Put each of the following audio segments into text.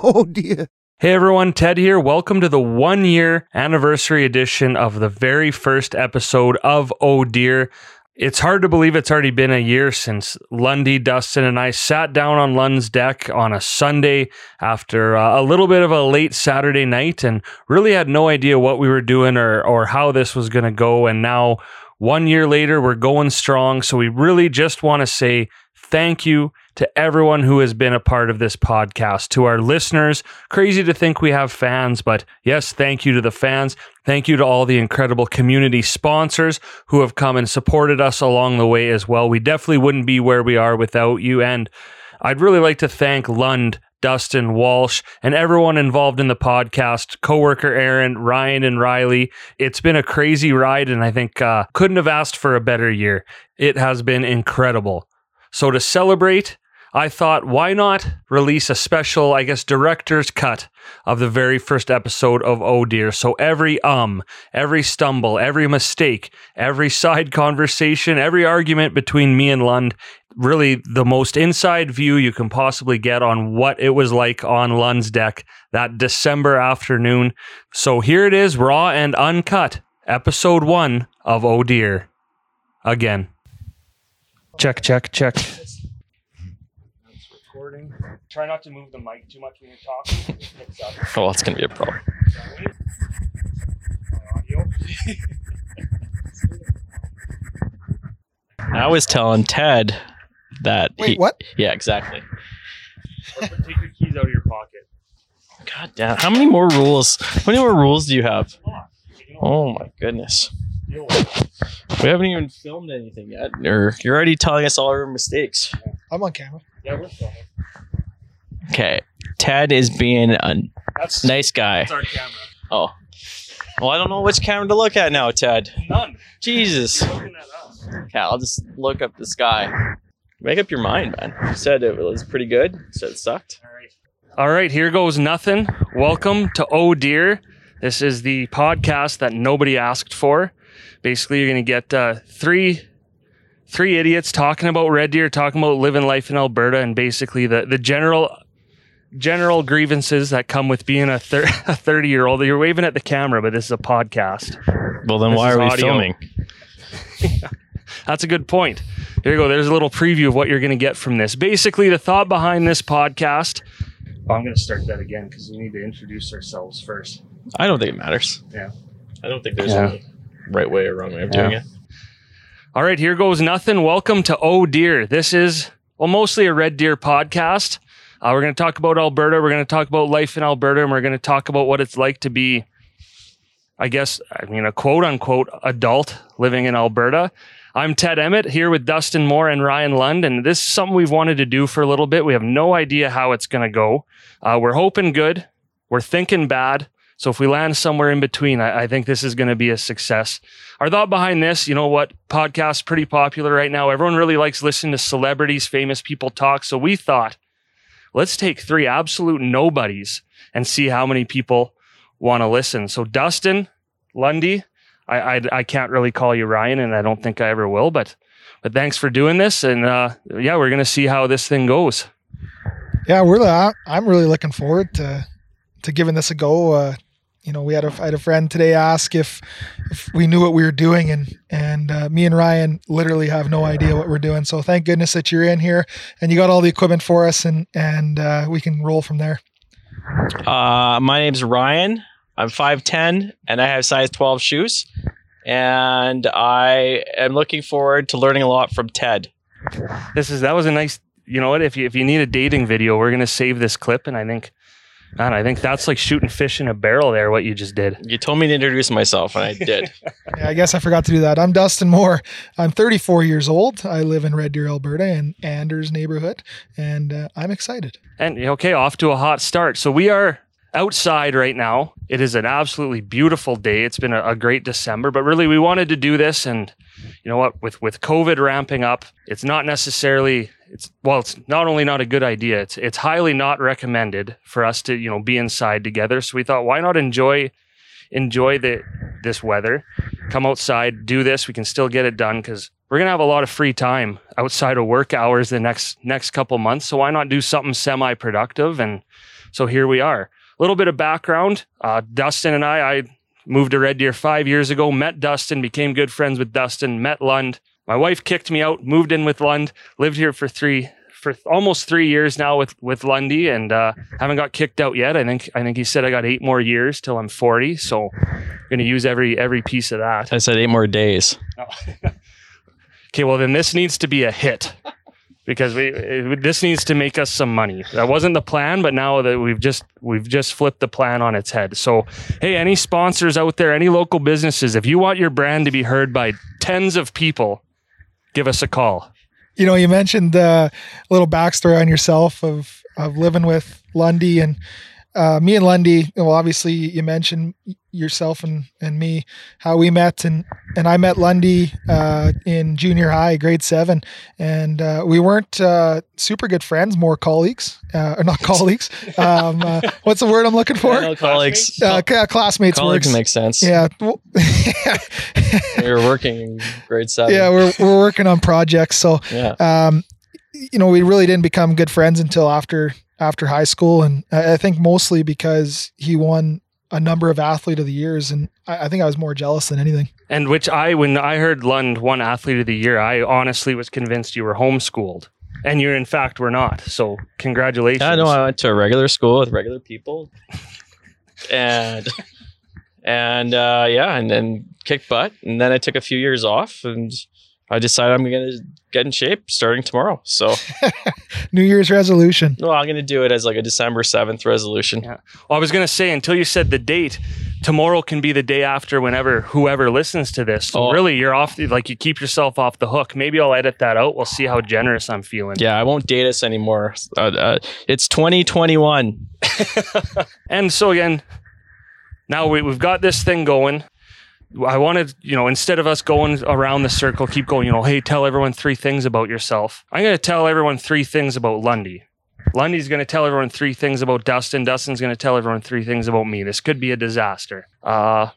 Oh dear. Hey everyone, Ted here. Welcome to the one year anniversary edition of the very first episode of Oh Dear. It's hard to believe it's already been a year since Lundy, Dustin, and I sat down on Lund's deck on a Sunday after uh, a little bit of a late Saturday night and really had no idea what we were doing or, or how this was going to go. And now, one year later, we're going strong. So we really just want to say thank you to everyone who has been a part of this podcast, to our listeners. Crazy to think we have fans, but yes, thank you to the fans. Thank you to all the incredible community sponsors who have come and supported us along the way as well. We definitely wouldn't be where we are without you. And I'd really like to thank Lund. Dustin Walsh and everyone involved in the podcast, coworker Aaron, Ryan, and Riley. It's been a crazy ride, and I think uh, couldn't have asked for a better year. It has been incredible. So to celebrate, I thought, why not release a special, I guess, director's cut of the very first episode of Oh Dear? So every um, every stumble, every mistake, every side conversation, every argument between me and Lund, really the most inside view you can possibly get on what it was like on Lund's deck that December afternoon. So here it is, raw and uncut, episode one of Oh Dear. Again. Check, check, check recording. Try not to move the mic too much when you're talking. It picks up. Oh, that's gonna be a problem. I was telling Ted that Wait, he, what? yeah, exactly. Take your keys out of your pocket. God damn, how many more rules? How many more rules do you have? Oh my goodness. Deal with it. We haven't even filmed anything yet, or you're already telling us all our mistakes. I'm on camera. Yeah, we're filming. Okay, Ted is being a That's, nice guy. that's our camera. Oh, well, I don't know which camera to look at now, Ted. None. Jesus. You're looking at us. Okay, I'll just look up the sky. Make up your mind, man. You said it was pretty good. You said it sucked. All right. All right, here goes nothing. Welcome to Oh Dear. This is the podcast that nobody asked for. Basically, you're going to get uh, three three idiots talking about red deer, talking about living life in Alberta, and basically the the general general grievances that come with being a thir- a thirty year old. You're waving at the camera, but this is a podcast. Well, then This why are we audio. filming? That's a good point. There you go. There's a little preview of what you're going to get from this. Basically, the thought behind this podcast. Oh, I'm going to start that again because we need to introduce ourselves first. I don't think it matters. Yeah. I don't think there's Yeah. a right way or wrong way of doing Yeah. it. All right, here goes nothing. Welcome to Oh Deer. This is well mostly a Red Deer podcast. Uh, we're going to talk about Alberta. We're going to talk about life in Alberta, and we're going to talk about what it's like to be, I guess, I mean, a quote unquote adult living in Alberta. I'm Ted Emmett here with Dustin Moore and Ryan Lund, and this is something we've wanted to do for a little bit. We have no idea how it's going to go. Uh, we're hoping good. We're thinking bad. So if we land somewhere in between, I, I think this is going to be a success. Our thought behind this, you know what, podcast's pretty popular right now. Everyone really likes listening to celebrities, famous people talk. So we thought, let's take three absolute nobodies and see how many people want to listen. So Dustin, Lundy, I, I I can't really call you Ryan, and I don't think I ever will. But but thanks for doing this, and uh, yeah, we're gonna see how this thing goes. Yeah, we're. I'm really looking forward to to giving this a go. Uh, you know, we had a I had a friend today ask if if we knew what we were doing, and and uh, me and Ryan literally have no idea what we're doing. So thank goodness that you're in here and you got all the equipment for us, and and uh, we can roll from there. Uh, my name's Ryan. I'm 5'10 and I have size 12 shoes. And I am looking forward to learning a lot from Ted. This is that was a nice. You know what? If you if you need a dating video, we're gonna save this clip, and I think. Man, I think that's like shooting fish in a barrel there, what you just did. You told me to introduce myself, and I did. Yeah, I guess I forgot to do that. I'm Dustin Moore. I'm 34 years old. I live in Red Deer, Alberta, in Anders neighborhood, and uh, I'm excited. And okay, off to a hot start. So we are outside right now. It is an absolutely beautiful day. It's been a, a great December, but really we wanted to do this and you know what, with with COVID ramping up, it's not necessarily it's well, it's not only not a good idea, it's it's highly not recommended for us to, you know, be inside together. So we thought why not enjoy enjoy the this weather, come outside, do this. We can still get it done because we're gonna have a lot of free time outside of work hours the next next couple months. So why not do something semi productive and so here we are. A little bit of background: uh, Dustin and I, I moved to Red Deer five years ago. Met Dustin, became good friends with Dustin. Met Lund. My wife kicked me out, moved in with Lund, lived here for three for almost three years now with with Lundy, and uh, haven't got kicked out yet. I think I think he said I got eight more years till I'm 40, so I'm going to use every every piece of that. I said eight more days. Okay, well then this needs to be a hit because we it, this needs to make us some money. That wasn't the plan, but now that we've just we've just flipped the plan on its head. So, hey, any sponsors out there, any local businesses, if you want your brand to be heard by tens of people, give us a call. You know, you mentioned uh, little backstory on yourself of of living with Lundy and uh, me and Lundy. Well, obviously, you mentioned yourself and, and me how we met and and I met Lundy uh, in junior high, grade seven, and uh, we weren't uh, super good friends, more colleagues, uh, or not colleagues. Um, uh, what's the word I'm looking for? Yeah, colleagues. Uh, ca- classmates. colleagues works. makes sense. Yeah. Well, we were working in grade seven. yeah, we're we're working on projects, so yeah. um, you know, we really didn't become good friends until after after high school, and I I think mostly because he won a number of athlete of the years, and I, I think I was more jealous than anything. And which I, when I heard Lund won Athlete of the Year, I honestly was convinced you were homeschooled, and you in fact were not. So congratulations. I know I went to a regular school with regular people, and and uh, yeah, and then kicked butt, and then I took a few years off, and I decided I'm gonna get in shape starting tomorrow. So, New Year's resolution. no, I'm gonna do it as like a December seventh resolution. Yeah. Well, I was going to say until you said the date, tomorrow can be the day after whenever whoever listens to this. So Oh. really, you're off. the, Like you keep yourself off the hook. Maybe I'll edit that out. We'll see how generous I'm feeling. Yeah, I won't date us anymore. Uh, uh, it's 2021. And so again, now we, we've got this thing going. I wanted, you know, instead of us going around the circle, keep going, you know, hey, tell everyone three things about yourself. I'm going to tell everyone three things about Lundy. Lundy's going to tell everyone three things about Dustin. Dustin's going to tell everyone three things about me. This could be a disaster. Uh,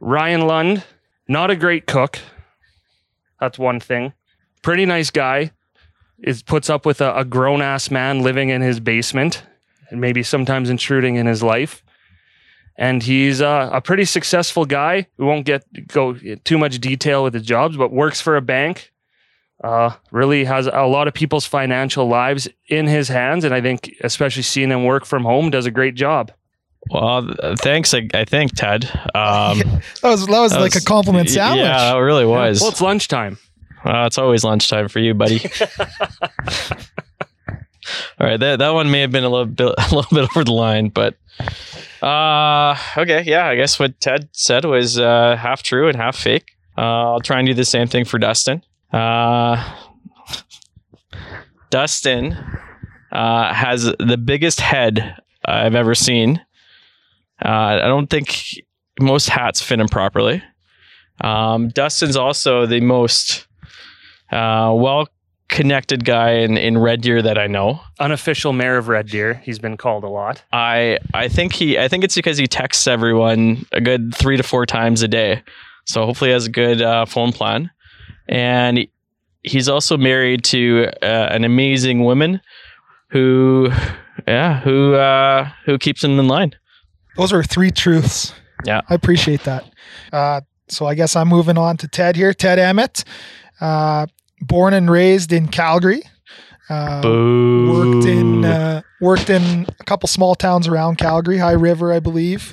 Ryan Lund, not a great cook. That's one thing. Pretty nice guy. Is puts up with a, a grown ass man living in his basement and maybe sometimes intruding in his life. And he's uh, a pretty successful guy. We won't get go too much detail with his jobs, but works for a bank. Uh, really has a lot of people's financial lives in his hands, and I think, especially seeing him work from home, does a great job. Well, thanks. I, I think Ted. Um, That was that was that like was- a compliment sandwich. Yeah, it really was. Well, it's lunchtime. Uh, it's always lunchtime for you, buddy. All right, that that one may have been a little bit a little bit over the line, but uh, okay, yeah. I guess what Ted said was uh, half true and half fake. Uh, I'll try and do the same thing for Dustin. Uh, Dustin uh, has the biggest head I've ever seen. Uh, I don't think most hats fit him properly. Um, Dustin's also the most uh, well connected guy in, in Red Deer that I know. Unofficial mayor of Red Deer. He's been called a lot. I I think he I think it's because he texts everyone a good three to four times a day. So hopefully he has a good uh, phone plan, and he- he's also married to uh, an amazing woman who yeah who uh, who keeps him in line. Those are three truths. Yeah. I appreciate that. Uh, so I guess I'm moving on to Ted here. Ted Emmett, uh, born and raised in Calgary. Uh, worked in uh, worked in a couple small towns around Calgary, High River, I believe,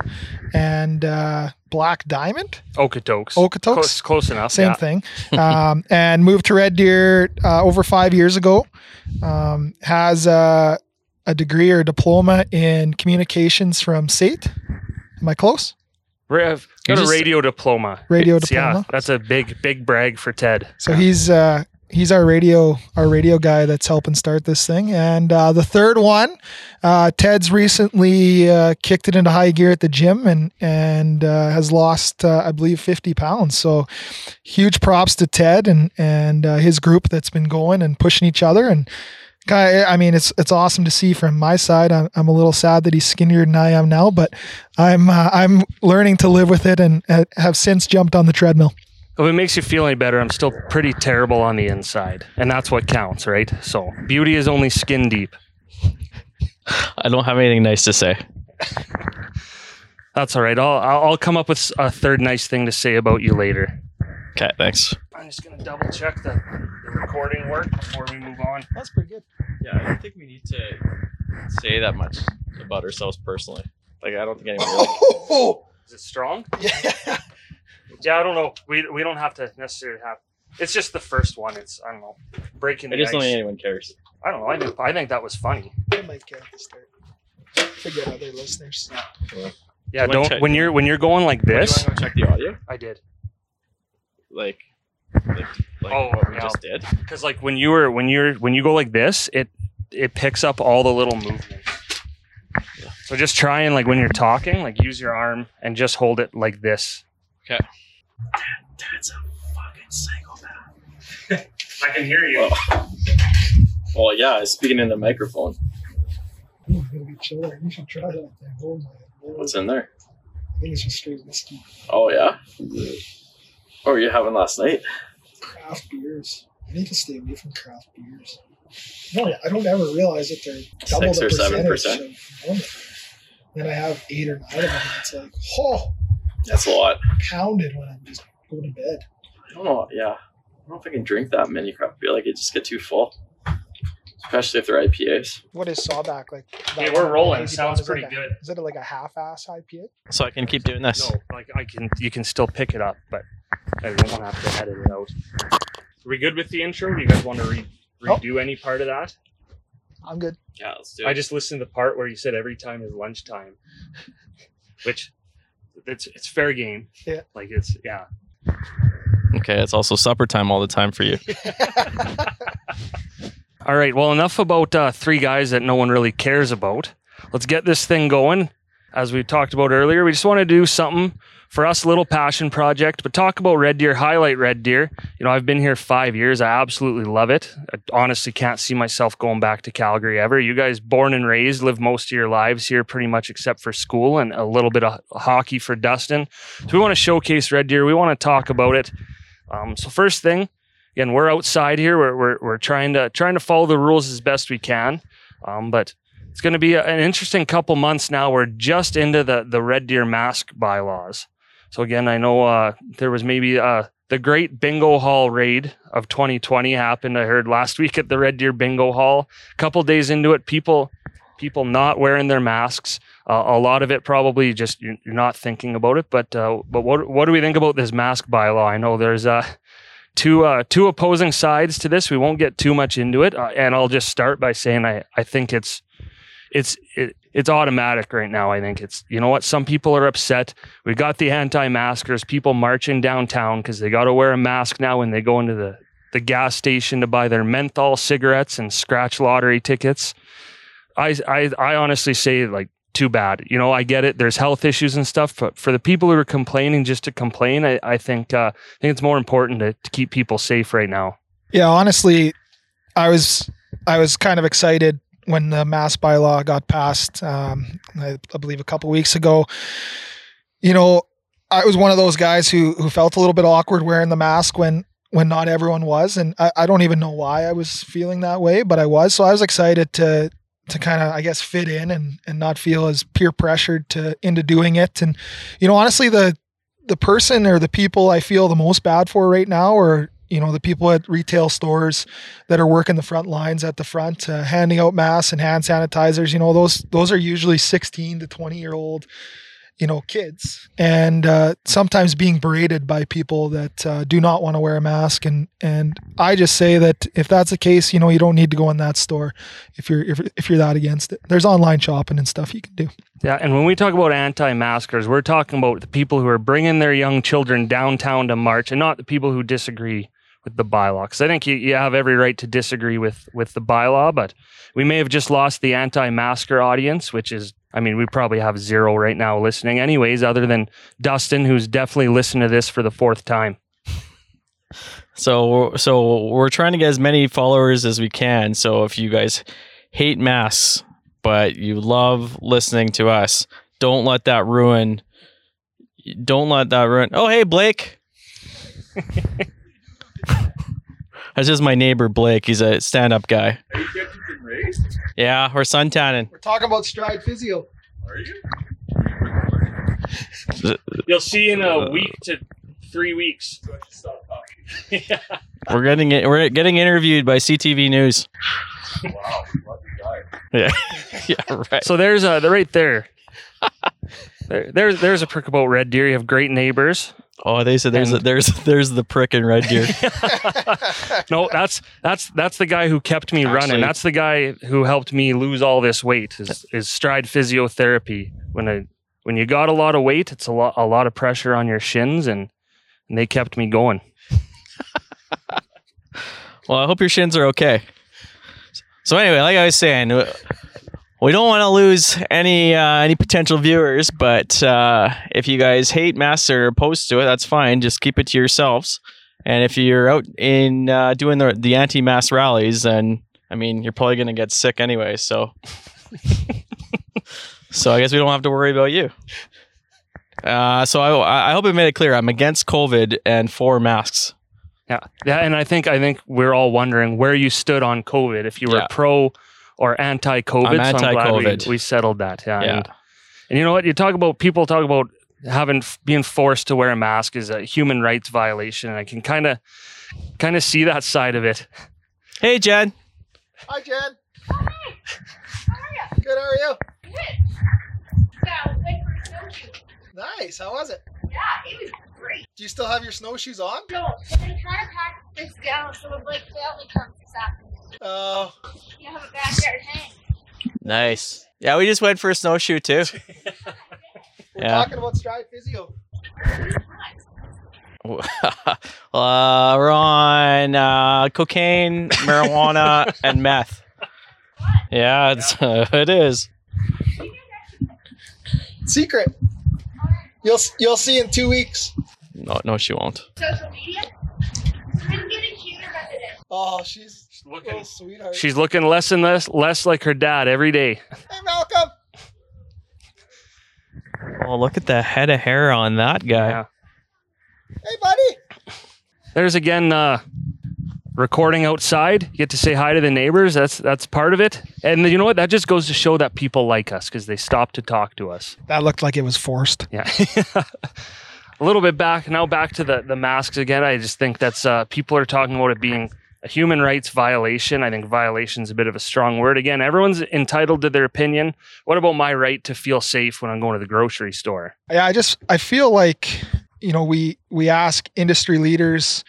and uh, Black Diamond, Okotoks. Okotoks? Close, close enough. same yeah. thing, um, and moved to Red Deer uh, over five years ago. Um, has a, a degree or diploma in communications from SAIT. Am I close? Ra- I've got a radio diploma. Radio It's- Yeah, diploma. that's a big, big brag for Ted. So he's uh, he's our radio our radio guy that's helping start this thing. And uh, the third one, uh, Ted's recently uh, kicked it into high gear at the gym and and uh, has lost uh, I believe fifty pounds. So huge props to Ted and and uh, his group that's been going and pushing each other and. I mean, it's it's awesome to see from my side. I'm, I'm a little sad that he's skinnier than I am now, but I'm uh, I'm learning to live with it and have since jumped on the treadmill. If it makes you feel any better, I'm still pretty terrible on the inside. And that's what counts, right? So beauty is only skin deep. I don't have anything nice to say. That's all right. I'll I'll I'll come up with a third nice thing to say about you later. Okay, thanks. I'm just gonna double check the, the recording work before we move on. That's pretty good. Yeah, I don't think we need to say that much about ourselves personally. Like, I don't think anyone Oh, Is it strong? yeah. Yeah, I don't know. We we don't have to necessarily have. It's just the first one. It's I don't know breaking I the just don't think anyone cares. I don't know. I think I think that was funny. I might get to start. Forget other listeners. Yeah, yeah do not check- when you're when you're going like Do you this. want to check the audio? I did Like, like, like Oh, what we yeah. just did? because like when you were when you're when you go like this, it it picks up all the little movements. So just try and like when you're talking, like use your arm and just hold it like this. Okay. That's a fucking psychopath. I can hear you. Oh. Well, yeah, speaking in the microphone. I'm gonna be chiller. You should try that thing. Oh my lord. What's in there? I think it's just straight whiskey. Oh, yeah? What were you having last night? Craft beers. I need to stay away from craft beers. No, I don't ever realize that they're double Six the or seven percentage of normal. Then I have eight or nine of them, and it's like, oh, That's a lot. pounded when I'm just going to bed. I don't know. Yeah. I don't know if I can drink that many craft beer. Like, it just get too full. Especially if they're IPAs. What is Sawback like? Okay, that we're rolling. Sounds Blonde, is it pretty like a- good. Is it like a half-ass IPA? So I can keep doing this. No, like I can you can still pick it up, but I won't have to edit it out. Are we good with the intro? Do you guys want to re- Nope. redo any part of that? I'm good. Yeah, let's do it. I just listened to the part where you said every time is lunchtime, which it's it's fair game. Yeah. Like it's yeah. Okay, it's also supper time all the time for you. All right. Well, enough about uh, three guys that no one really cares about. Let's get this thing going. As we talked about earlier, we just want to do something for us, a little passion project, but talk about Red Deer, highlight Red Deer. You know, I've been here five years. I absolutely love it. I honestly can't see myself going back to Calgary ever. You guys, born and raised, live most of your lives here pretty much except for school and a little bit of hockey for Dustin. So we want to showcase Red Deer. We want to talk about it. Um, so first thing, again, we're outside here. We're, we're, we're trying to trying to follow the rules as best we can. Um, but it's going to be an interesting couple months now. We're just into the the red deer mask bylaws. So again, I know uh, there was maybe uh, the great bingo hall raid of 2020 happened. I heard last week at the Red Deer Bingo Hall. A couple days into it, people people not wearing their masks. Uh, a lot of it probably just you're, you're not thinking about it. But uh, but what what do we think about this mask bylaw? I know there's uh, two uh, two opposing sides to this. We won't get too much into it, and I'll just start by saying I I think it's it's it, it's automatic right now. I think it's you know what some people are upset. We got the anti-maskers, people marching downtown because they got to wear a mask now when they go into the the gas station to buy their menthol cigarettes and scratch lottery tickets. I I I honestly say like too bad. You know, I get it. There's health issues and stuff, but for the people who are complaining just to complain, I, I think uh, I think it's more important to, to keep people safe right now. Yeah, honestly, I was I was kind of excited when the mask bylaw got passed. Um, I, I believe a couple weeks ago. You know, I was one of those guys who who felt a little bit awkward wearing the mask when when not everyone was, and I, I don't even know why I was feeling that way, but I was. So I was excited to to kind of I guess fit in and and not feel as peer pressured to into doing it. And you know, honestly, the the person or the people I feel the most bad for right now are you know the people at retail stores that are working the front lines at the front uh, handing out masks and hand sanitizers you know those those are usually 16 to 20 year old you know kids. And uh, sometimes being berated by people that uh, do not want to wear a mask. And and i just say that if that's the case you know you don't need to go in that store if you're if, if you're that against it. There's online shopping and stuff you can do. Yeah, and when we talk about anti-maskers, we're talking about the people who are bringing their young children downtown to march, and not the people who disagree with the bylaw. Because I think you, you have every right to disagree with with the bylaw, but we may have just lost the anti-masker audience, which is, I mean, we probably have zero right now listening, anyways, other than Dustin, who's definitely listened to this for the fourth time. So so we're trying to get as many followers as we can. So if you guys hate masks, but you love listening to us, don't let that ruin. Don't let that ruin. Oh hey Blake. That's just my neighbor Blake. He's a stand-up guy. Are you catching rays? Yeah, we're suntanning. We're talking about Stride Physio. Are you? You'll see in a uh, week to three weeks. yeah. We're getting it. We're getting interviewed by CTV News. Wow, lucky guy. Yeah, yeah, right. So there's a right there. there there's there's a prick about Red Deer. You have great neighbors. Oh, they said there's a, there's there's the prick in Red Deer. No, that's that's that's the guy who kept me Actually- running. That's the guy who helped me lose all this weight. Is is stride physiotherapy. When I when you got a lot of weight, it's a lot a lot of pressure on your shins, and and they kept me going. Well, I hope your shins are okay. So anyway, like I was saying, w- we don't want to lose any uh, any potential viewers, but uh, if you guys hate masks or opposed to it, that's fine. Just keep it to yourselves. And if you're out in uh, doing the the anti-mask rallies, then I mean, you're probably gonna get sick anyway. So, so I guess we don't have to worry about you. Uh, so I, I hope it made it clear I'm against COVID and for masks. Yeah, yeah, and I think I think we're all wondering where you stood on COVID. If you were Yeah. pro or anti-COVID, I'm so I'm glad we, anti-COVID. we settled that. Yeah, Yeah. And, and you know what? You talk about people talk about having being forced to wear a mask is a human rights violation, and I can kind of kind of see that side of it. Hey, Jen. Hi, Jen. How are you? Good. How are you? Good. Yeah, I went for a snowshoe. Nice. How was it? Yeah, it was great. Do you still have your snowshoes on? So, but they kind of packed this down so it like felt like comes this afternoon. Oh, You have a backyard hang. Nice. Yeah, we just went for a snowshoe too. we're Yeah. talking about Stride Physio. uh, we're on uh, cocaine, marijuana, and meth. What? Yeah, it's, uh, it is. Secret. You'll you'll see in two weeks. No, no, she won't. Social media? Been getting cuter by the day. Oh, she's She's a little sweetheart. She's looking less and less less like her dad every day. hey, Malcolm. Oh, look at the head of hair on that guy. Yeah. Hey, buddy. There's again uh, recording outside. You get to say hi to the neighbors. That's that's part of it. And you know what? That just goes to show that people like us because they stop to talk to us. That looked like it was forced. Yeah. a little bit back now back to the the masks again. I just think that's uh, people are talking about it being a human rights violation. I think violation is a bit of a strong word. Again, everyone's entitled to their opinion. What about my right to feel safe when I'm going to the grocery store? Yeah, I just I feel like you know we we ask industry leaders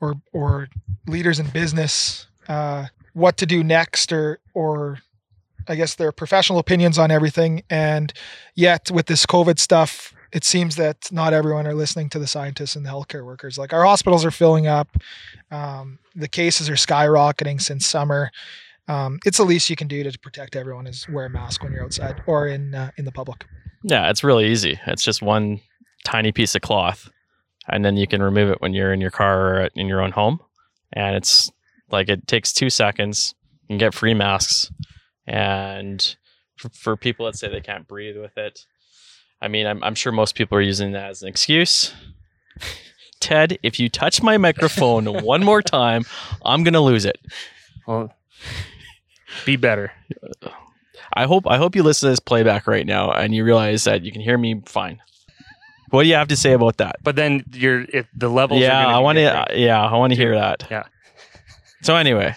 or or leaders in business uh, what to do next or or I guess their professional opinions on everything, and yet with this COVID stuff, it seems that not everyone are listening to the scientists and the healthcare workers. Like our hospitals are filling up, um, the cases are skyrocketing since summer. Um, it's the least you can do to protect everyone is wear a mask when you're outside or in uh, in the public. Yeah, it's really easy. It's just one tiny piece of cloth, and then you can remove it when you're in your car or in your own home. And it's like it takes two seconds. You can get free masks, and for, for people that say they can't breathe with it, I mean, I'm, I'm sure most people are using that as an excuse. Ted, if you touch my microphone one more time, I'm gonna lose it. Well, be better. I hope I hope you listen to this playback right now and you realize that you can hear me fine. What do you have to say about that? But then you're it, the levels. yeah, I want to. Yeah, I want to hear that. Yeah. So anyway,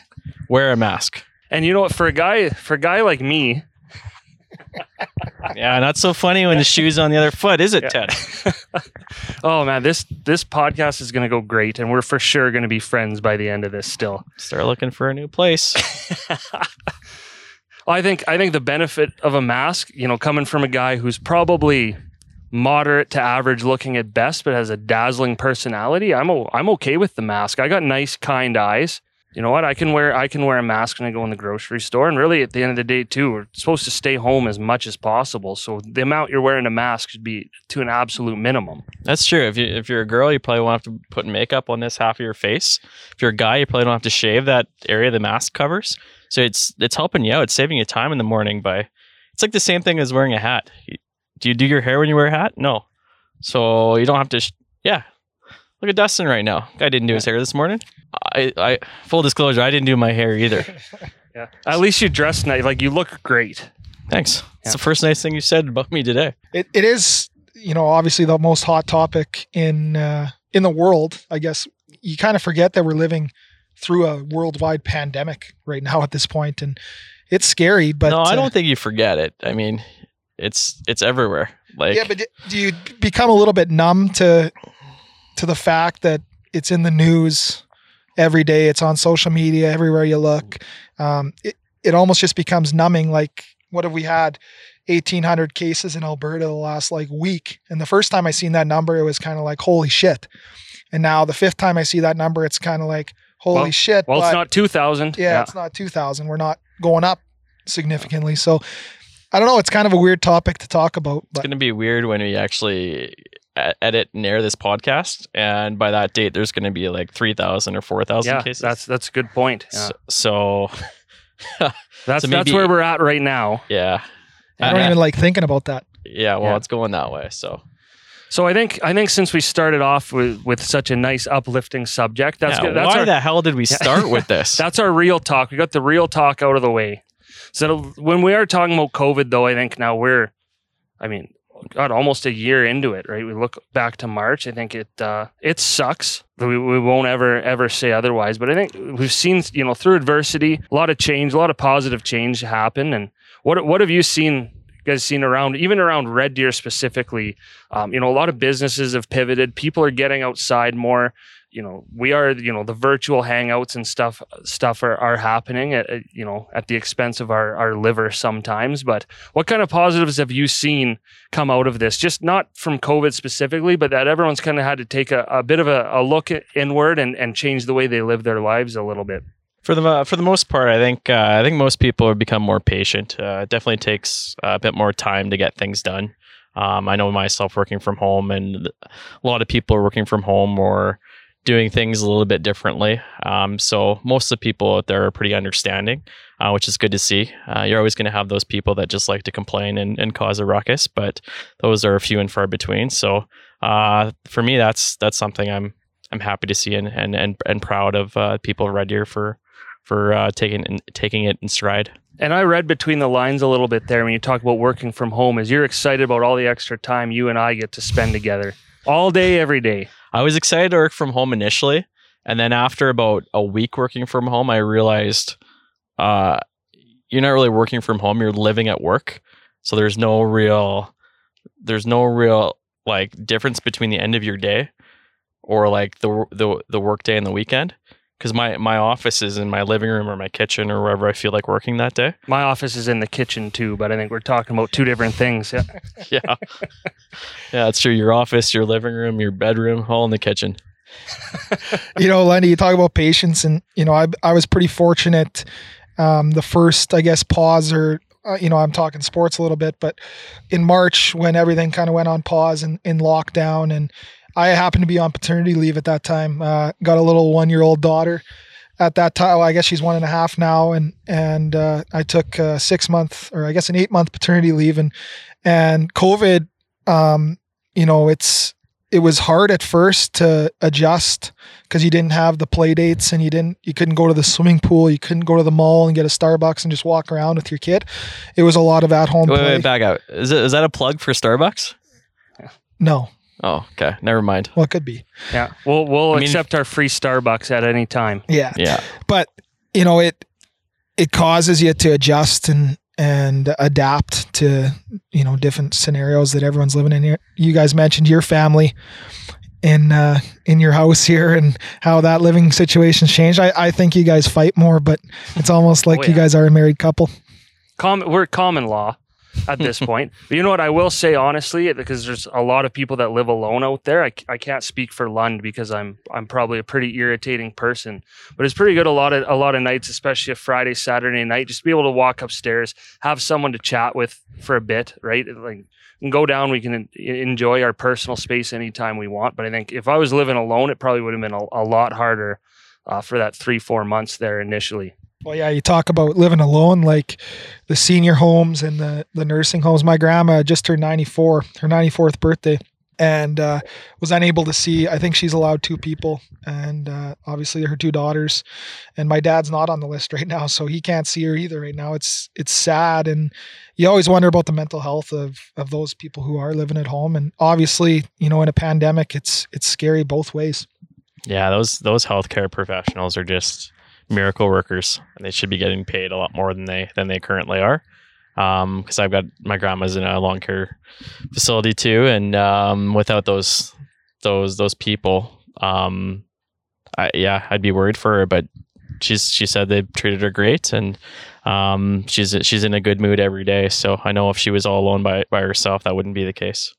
wear a mask. And you know what? For a guy, for a guy like me, Yeah, not so funny when the shoe's on the other foot, is it, Yeah. Ted? oh man, this this podcast is going to go great, and we're for sure going to be friends by the end of this. Still, Start looking for a new place. I think I think the benefit of a mask, you know, coming from a guy who's probably moderate to average looking at best, but has a dazzling personality, I'm o- I'm okay with the mask. I got nice, kind eyes. You know what? I can wear I can wear a mask when I go in the grocery store, and really, at the end of the day, too, we're supposed to stay home as much as possible. So the amount you're wearing a mask should be to an absolute minimum. That's true. If you if you're a girl, you probably won't have to put makeup on this half of your face. If you're a guy, you probably don't have to shave that area the mask covers. So it's it's helping you out. It's saving you time in the morning by. It's like the same thing as wearing a hat. Do you do your hair when you wear a hat? No. So you don't have to. Sh- yeah. Look at Dustin right now. Guy didn't do his hair this morning. I, I full disclosure, I didn't do my hair either. Yeah. At least you dress nice. Like you look great. Thanks. It's Yeah. the first nice thing you said about me today. It, it is, you know, obviously the most hot topic in uh, in the world. I guess you kind of forget that we're living through a worldwide pandemic right now at this point, and it's scary. But no, I uh, don't think you forget it. I mean, it's it's everywhere. Like yeah, but do you become a little bit numb to to the fact that it's in the news every day? It's on social media everywhere you look. Um, it it almost just becomes numbing. Like, what have we had? 1800 cases in Alberta the last like week. And the first time I seen that number, it was kind of like, holy shit. And now the fifth time I see that number, it's kind of like, holy Well- shit. Well, but- it's not 2000. yeah, it's not 2000. We're not going up significantly. So I don't know. It's kind of a weird topic to talk about. it's going to be weird when we actually edit and air this podcast, and by that date, there's going to be like three thousand or four thousand Yeah, cases. that's that's a good point. Yeah. so, so That's so that's where we're at right now. yeah, I don't Uh, even like thinking about that. yeah. Well, Yeah. it's going that way. So So I think I think since we started off with with such a nice uplifting subject, that's Yeah, good. That's why our, the hell did we start with this? That's our real talk. We got the real talk out of the way. So when we are talking about COVID, though, I think now we're, I mean, God, almost a year into it, right? We look back to March. I think it uh, it sucks. We, we won't ever ever say otherwise. But I think we've seen, you know, through adversity, a lot of change, a lot of positive change happen. And what what have you seen? Guys seen around, even around Red Deer specifically? Um, you know, a lot of businesses have pivoted. People are getting outside more you know we are you know the virtual hangouts and stuff stuff are, are happening at you know at the expense of our our liver sometimes but what kind of positives have you seen come out of this just not from covid specifically but that everyone's kind of had to take a, a bit of a, a look inward and and change the way they live their lives a little bit For the mo- for the most part, I think uh, I think most people have become more patient. Uh, it definitely takes a bit more time to get things done. Um, I know myself working from home, and a lot of people are working from home or doing things a little bit differently. Um, so most of the people out there are pretty understanding, uh, which is good to see. Uh, you're always going to have those people that just like to complain and, and cause a ruckus, but those are a few and far between. So uh, for me, that's that's something I'm I'm happy to see and and and, and proud of uh, people of Red Deer for for uh, taking taking it in stride. and i read between the lines a little bit there when you talk about working from home is you're excited about all the extra time you and i get to spend together all day every day I was excited to work from home initially, and then after about a week working from home, I realized uh, you're not really working from home; you're living at work. So there's no real, there's no real like difference between the end of your day or like the the the work day and the weekend. Because my my office is in my living room or my kitchen or wherever I feel like working that day. my office is in the kitchen too but i think we're talking about two different things yeah Yeah, yeah, it's true. Your office, your living room, your bedroom, all in the kitchen. you know, Lundy, you talk about patience, and you know, I I was pretty fortunate. Um, the first, I guess, pause or uh, you know, I'm talking sports a little bit, but in March when everything kind of went on pause and in lockdown, and I happened to be on paternity leave at that time. Uh, got a little one year old daughter at that time. Well, I guess she's one and a half now, and and uh, I took a six month or I guess an eight month paternity leave, and and COVID, um, you know, it's it was hard at first to adjust because you didn't have the play dates and you didn't you couldn't go to the swimming pool you couldn't go to the mall and get a starbucks and just walk around with your kid it was a lot of at home Wait, play wait, back out. Is it is that a plug for Starbucks? no Oh, okay. Never mind. well it could be Yeah, we'll we'll I mean- accept our free Starbucks at any time. yeah Yeah. but you know it it causes you to adjust and and adapt to you know different scenarios that everyone's living in here you guys mentioned your family in uh in your house here and how that living situation's changed i i think you guys fight more but it's almost like Oh, you guys are a married couple Common, we're common law at this point. But you know what? I will say honestly, because there's a lot of people that live alone out there. I, I can't speak for Lund because I'm I'm probably a pretty irritating person. But it's pretty good a lot of a lot of nights, especially a Friday, Saturday night, just be able to walk upstairs, have someone to chat with for a bit, right? Like go down. We can enjoy our personal space anytime we want. But I think if I was living alone, it probably would have been a, a lot harder uh, for that three four months there initially. Well, yeah, you talk about living alone, like the senior homes and the, the nursing homes. My grandma just turned 94, her 94th birthday. and uh, was unable to see. I think she's allowed two people, and uh, obviously her two daughters. And my dad's not on the list right now, so he can't see her either right now. It's it's sad, and you always wonder about the mental health of of those people who are living at home. And obviously, you know, in a pandemic, it's it's scary both ways. Yeah, those those healthcare professionals are just miracle workers, and they should be getting paid a lot more than they than they currently are. Because I've got my grandma's in a long care facility too, and um, without those those those people, um, I, yeah, I'd be worried for her. But she's she said they treated her great, and um, she's she's in a good mood every day. So I know if she was all alone by by herself, that wouldn't be the case.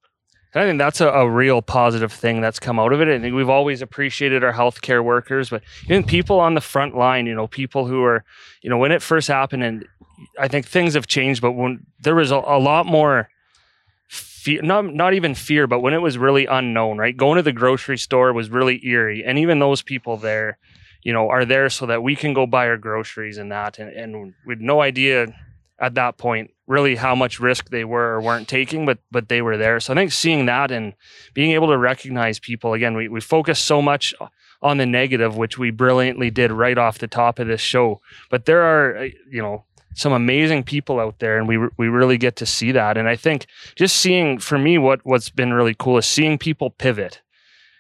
I think that's a, a, real positive thing that's come out of it. I think we've always appreciated our healthcare workers, but even people on the front line, you know, people who are, you know, when it first happened, and I think things have changed, but when there was a, a lot more fear, not, not even fear, but when it was really unknown, right? Going to the grocery store was really eerie. And even those people there, you know, are there so that we can go buy our groceries and that. And, and with no idea at that point really how much risk they were or weren't taking, but but they were there. So I think seeing that and being able to recognize people again, we we focus so much on the negative, which we brilliantly did right off the top of this show. But there are uh, you know some amazing people out there, and we we really get to see that. And I think just seeing for me what what's been really cool is seeing people pivot.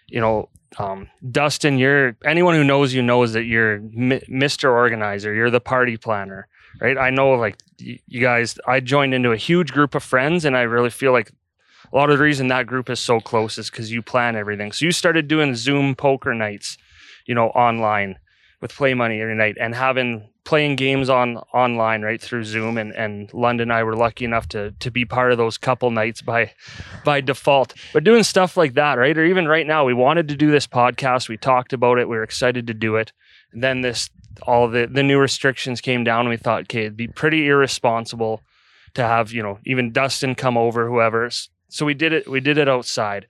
You know, um, Dustin, you're anyone who knows you knows that you're Mr. Organizer. You're the party planner right? I know like you guys, I joined into a huge group of friends, and I really feel like a lot of the reason that group is so close is because you plan everything. So you started doing Zoom poker nights, you know, online with Play Money every night, and having playing games on online right through Zoom. And and Lundy and I were lucky enough to to be part of those couple nights by by default. But doing stuff like that, right? Or even right now, we wanted to do this podcast. We talked about it. We were excited to do it. Then this all the the new restrictions came down and we thought okay it'd be pretty irresponsible to have you know even dustin come over whoever. So we did it we did it outside.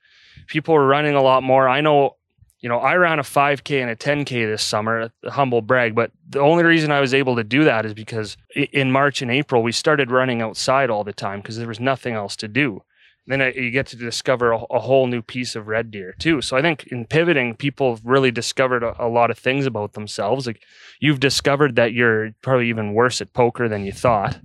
People were running a lot more. I know you know i ran a 5k and a 10k this summer humble brag but the only reason i was able to do that is because in march and april we started running outside all the time because there was nothing else to do then uh, you get to discover a, a, whole new piece of red deer too. So I think in pivoting, people have really discovered a, a, lot of things about themselves. Like you've discovered that you're probably even worse at poker than you thought.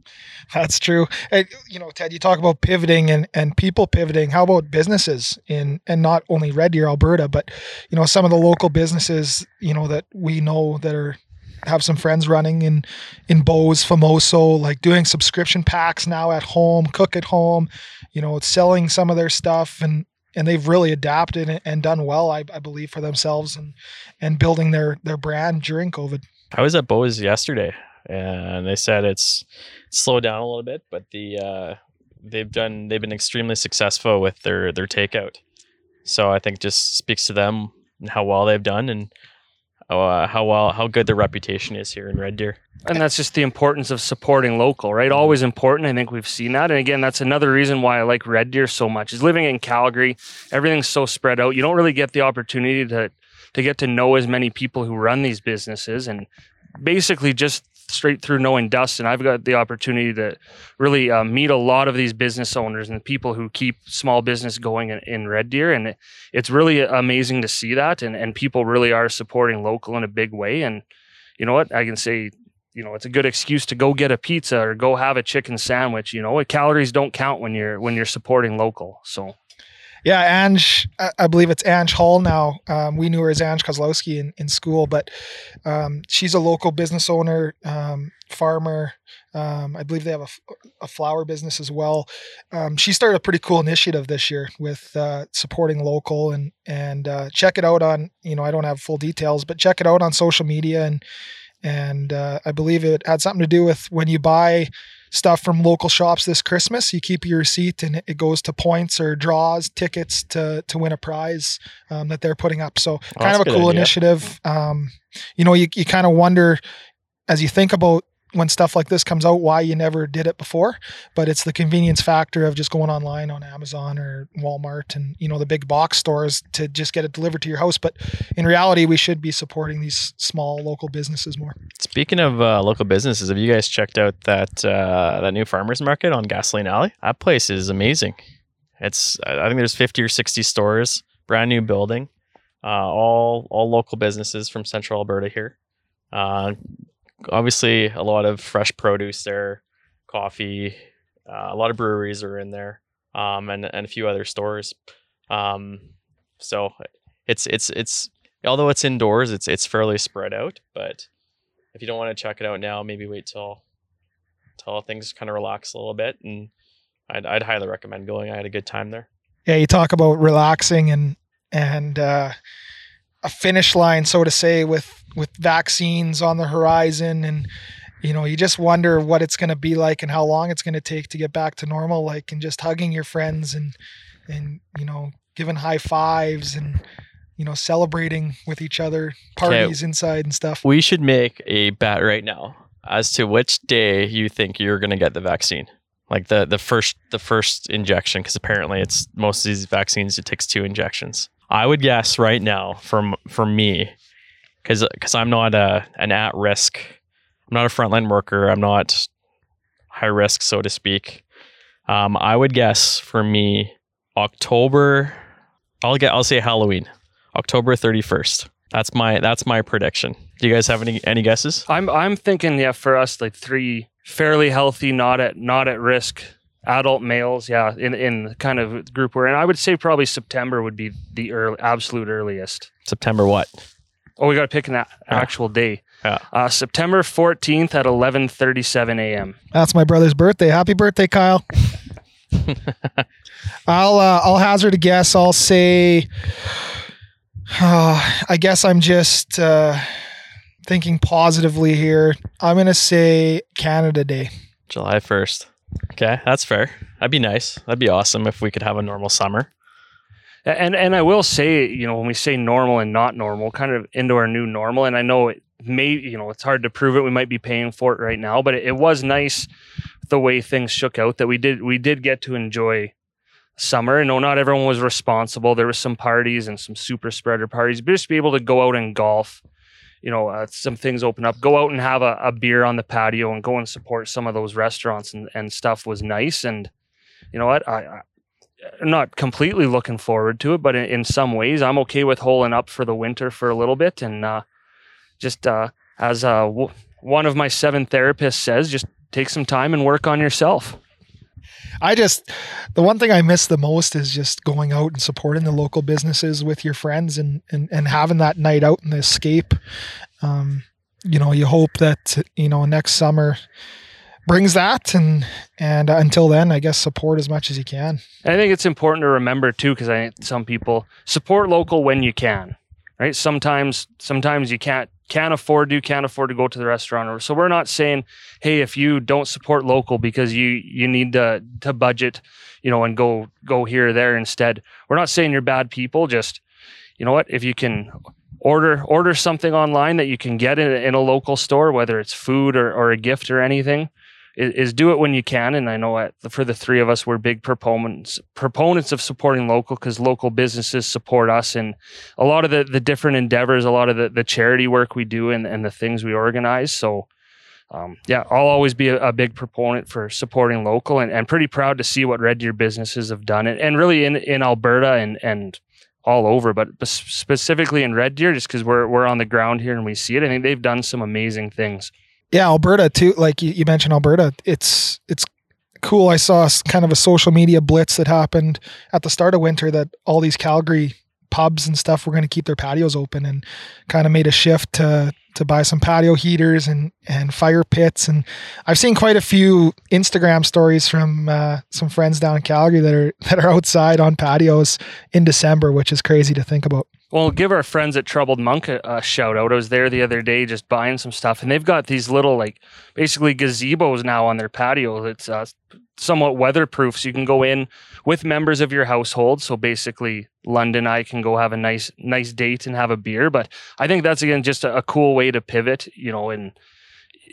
That's true. And, you know, Ted, you talk about pivoting and, and people pivoting. How about businesses in and not only Red Deer, Alberta, but you know some of the local businesses you know that we know that are have some friends running in in Bo's, Famoso, like doing subscription packs now at home, cook at home, you know, it's selling some of their stuff and and they've really adapted and done well, I, I believe, for themselves and and building their their brand during COVID. I was at Bo's yesterday, and they said it's slowed down a little bit, but the uh, they've done they've been extremely successful with their their takeout. So I think just speaks to them and how well they've done and uh, how well how good their reputation is here in Red Deer. And that's just the importance of supporting local, right? Always important. I think we've seen that. And again, that's another reason why I like Red Deer so much. Is living in Calgary, everything's so spread out. You don't really get the opportunity to to get to know as many people who run these businesses and basically just straight through knowing Dustin, I've got the opportunity to really uh, meet a lot of these business owners and people who keep small business going in, in Red Deer. And it, it's really amazing to see that. And, and people really are supporting local in a big way. And you know what? I can say, you know, it's a good excuse to go get a pizza or go have a chicken sandwich. You know, calories don't count when you're when you're supporting local. So yeah, Ange, I believe it's Ange Hall now. Um, we knew her as Ange Kozlowski in, in school, but um, she's a local business owner, um, farmer. Um, I believe they have a, a flower business as well. Um, she started a pretty cool initiative this year with uh, supporting local and and uh, check it out on you know I don't have full details, but check it out on social media and and uh, I believe it had something to do with when you buy stuff from local shops this Christmas. You keep your receipt and it goes to points or draws, tickets to to win a prize um, that they're putting up. So oh, kind of a cool idea. initiative. Um, you know, you, you kind of wonder as you think about when stuff like this comes out why you never did it before. But it's the convenience factor of just going online on amazon or walmart and you know the big box stores to just get it delivered to your house. But in reality we should be supporting these small local businesses more. Speaking of uh, local businesses have you guys checked out that uh, that new farmers market on gasoline alley? That place is amazing. It's I think there's 50 or 60 stores, brand new building, uh, all all local businesses from Central Alberta here. Uh, obviously, a lot of fresh produce there, coffee, uh, a lot of breweries are in there, um, and and a few other stores. Um, so it's it's it's although it's indoors, it's it's fairly spread out. But if you don't want to check it out now, maybe wait till till things kind of relax a little bit, and I'd I'd highly recommend going. I had a good time there. Yeah, you talk about relaxing and and uh, a finish line, so to say, with with vaccines on the horizon, and you know, you just wonder what it's going to be like and how long it's going to take to get back to normal. Like, and just hugging your friends and and you know, giving high fives and you know, celebrating with each other, parties inside and stuff. We should make a bet right now as to which day you think you're going to get the vaccine. Like the the first the first injection because apparently it's most of these vaccines it takes two injections. I would guess right now from for me cuz cuz I'm not a an at risk. I'm not a frontline worker. I'm not high risk so to speak. Um, I would guess for me October I'll get I'll say Halloween. October 31st. That's my that's my prediction. Do you guys have any any guesses? I'm I'm thinking yeah for us like three fairly healthy, not at not at risk adult males. Yeah, in in the kind of group we're in. I would say probably September would be the early, absolute earliest. September what? Oh, we got to pick an a- Yeah. actual day. Yeah. Uh, September 14th at 11:37 a.m. That's my brother's birthday. Happy birthday, Kyle. I'll uh, I'll hazard a guess. I'll say, uh, I guess I'm just uh, thinking positively here. I'm gonna say Canada Day. July 1st. Okay, that's fair. That'd be nice. That'd be awesome if we could have a normal summer. And and I will say, you know, when we say normal and not normal, kind of into our new normal. And I know it may, you know, it's hard to prove it. We might be paying for it right now, but it, it was nice the way things shook out that we did we did get to enjoy summer. I know not everyone was responsible. There was some parties and some super spreader parties, but just be able to go out and golf. You know, uh, some things open up. Go out and have a, a beer on the patio and go and support some of those restaurants and, and stuff was nice. And you know what? I, not completely looking forward to it, but in, in some ways, I'm okay with holing up for the winter for a little bit. And uh, just uh, as uh, w- one of my seven therapists says, just take some time and work on yourself. I just the one thing I miss the most is just going out and supporting the local businesses with your friends and and, and having that night out and the escape. Um, you know, you hope that you know next summer brings that and and uh, until then, I guess support as much as you can. I think it's important to remember too, because I some people support local when you can, right? Sometimes sometimes you can't can't afford to can't afford to go to the restaurant. Or so we're not saying, hey, if you don't support local because you you need to to budget, you know, and go go here or there instead. We're not saying you're bad people. Just you know what, if you can order order something online that you can get in, in a local store, whether it's food or, or a gift or anything, is, is do it when you can. And I know at, for the three of us, we're big proponents proponents of supporting local because local businesses support us and a lot of the, the different endeavors, a lot of the, the charity work we do and, and the things we organize. So um, yeah, I'll always be a, a big proponent for supporting local and, and pretty proud to see what Red Deer businesses have done and, and really in, in Alberta and, and all over, but specifically in Red Deer, just because we're, we're on the ground here and we see it. I think they've done some amazing things. Yeah, Alberta too. Like you, you mentioned, Alberta. It's it's cool. I saw kind of a social media blitz that happened at the start of winter that all these Calgary pubs and stuff were going to keep their patios open and kind of made a shift to to buy some patio heaters and and fire pits and I've seen quite a few Instagram stories from uh, some friends down in Calgary that are that are outside on patios in December, which is crazy to think about. Well, give our friends at Troubled Monk a, a shout out. I was there the other day just buying some stuff, and they've got these little, like, basically gazebos now on their patio. It's uh, somewhat weatherproof, so you can go in with members of your household. So basically, Lund and, I can go have a nice, nice date and have a beer. But I think that's again just a, a cool way to pivot. You know, and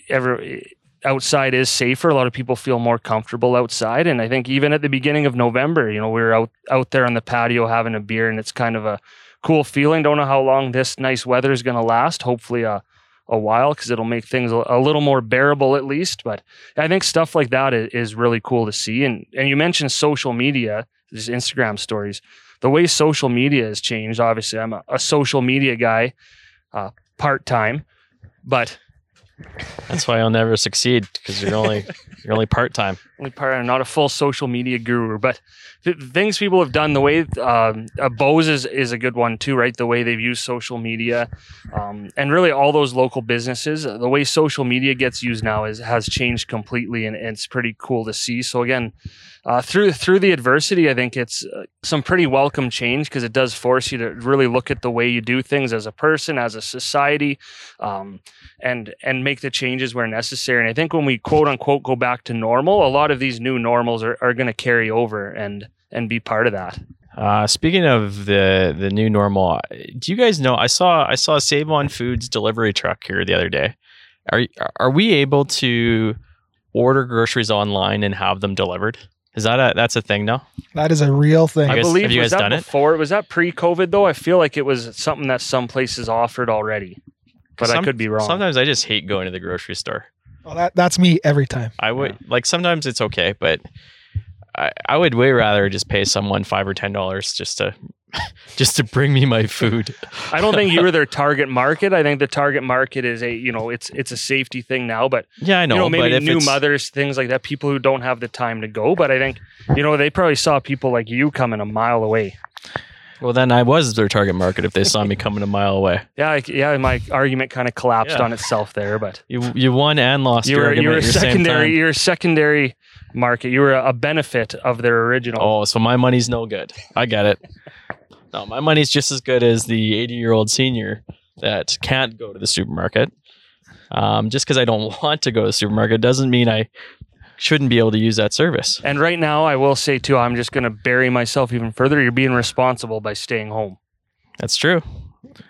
every outside is safer. A lot of people feel more comfortable outside, and I think even at the beginning of November, you know, we were out out there on the patio having a beer, and it's kind of a cool feeling. Don't know how long this nice weather is going to last. Hopefully, a a while because it'll make things a, little more bearable at least. But I think stuff like that is, is really cool to see. And and you mentioned social media, these Instagram stories. The way social media has changed. Obviously, I'm a, a social media guy, uh, part time, but That's why I'll never succeed because you're only you're only part time. Part. I'm not a full social media guru, but things people have done, the way um, uh, Bo's is is a good one too, right? The way they've used social media, um, and really all those local businesses, uh, the way social media gets used now is has changed completely, and, and it's pretty cool to see. So again, uh, through through the adversity, I think it's uh, some pretty welcome change because it does force you to really look at the way you do things as a person, as a society, um, and and make the changes where necessary. And I think when we quote unquote go back to normal, a lot of these new normals are, are going to carry over and and be part of that. Uh, speaking of the the new normal, do you guys know? I saw I saw a Save On Foods delivery truck here the other day. Are are we able to order groceries online and have them delivered? Is that a that's a thing now? That is a real thing. I I guess- believe have you was guys that done it? before? Was that pre-COVID though? I feel like it was something that some places offered already, but I could be wrong. Sometimes I just hate going to the grocery store. Well, that, that's me every time. I would like sometimes it's okay, but I, I would way rather just pay someone five or ten dollars just to just to bring me my food. I don't think you were their target market. I think the target market is a you know it's it's a safety thing now, but Yeah, I know. you know but maybe if new mothers, things like that, people who don't have the time to go. But I think you know they probably saw people like you coming a mile away. Well, then I was their target market if they saw me coming a mile away. Yeah, I, yeah. My argument kind of collapsed Yeah. on itself there, but You you won and lost you your were you argument were at the same secondary. You're a secondary market. You were a, a benefit of their original. Oh, so my money's no good. I get it. No, my money's just as good as the 80 year old senior that can't go to the supermarket. Um, just because I don't want to go to the supermarket doesn't mean I shouldn't be able to use that service. And right now, I will say too, I'm just going to bury myself even further. You're being responsible by staying home. That's true.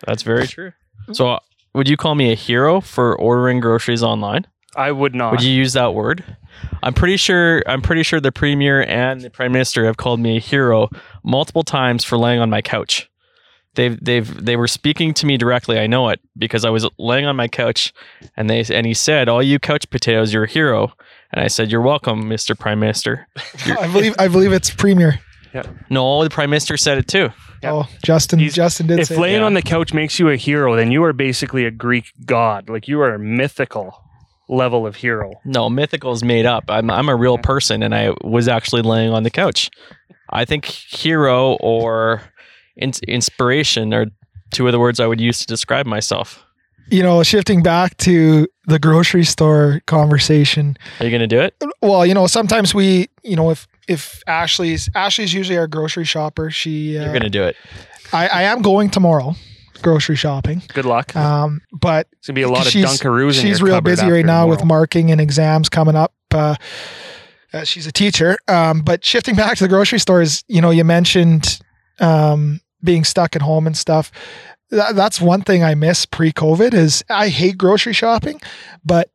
That's very true. So, uh, would you call me a hero for ordering groceries online? I would not. Would you use that word? I'm pretty sure. I'm pretty sure the premier and the prime minister have called me a hero multiple times for laying on my couch. They've they've they were speaking to me directly. I know it because I was laying on my couch, and they and he said, "All you couch potatoes, you're a hero." And I said, "You're welcome, Mr. Prime Minister." I believe I believe it's Premier. Yeah. No, the prime minister said it too. Yeah. Oh, Justin. He's- Justin did if say laying yeah. on the couch makes you a hero, then you are basically a Greek god. Like you are a mythical level of hero. No, mythical is made up. I'm I'm a real person, and I was actually laying on the couch. I think hero or in- inspiration are two of the words I would use to describe myself. You know, shifting back to the grocery store conversation. Are you going to do it? Well, you know, sometimes we, you know, if if Ashley's Ashley's usually our grocery shopper. She, You're uh, going to do it. I, I am going tomorrow grocery shopping. Good luck. Um, but it's gonna be a lot of she's- Dunkaroos. in she's real busy right now with marking and exams coming up. Uh, uh, she's a teacher. Um, but shifting back to the grocery stores, you know, you mentioned um, being stuck at home and stuff. That, that's one thing I miss pre-COVID is I hate grocery shopping, but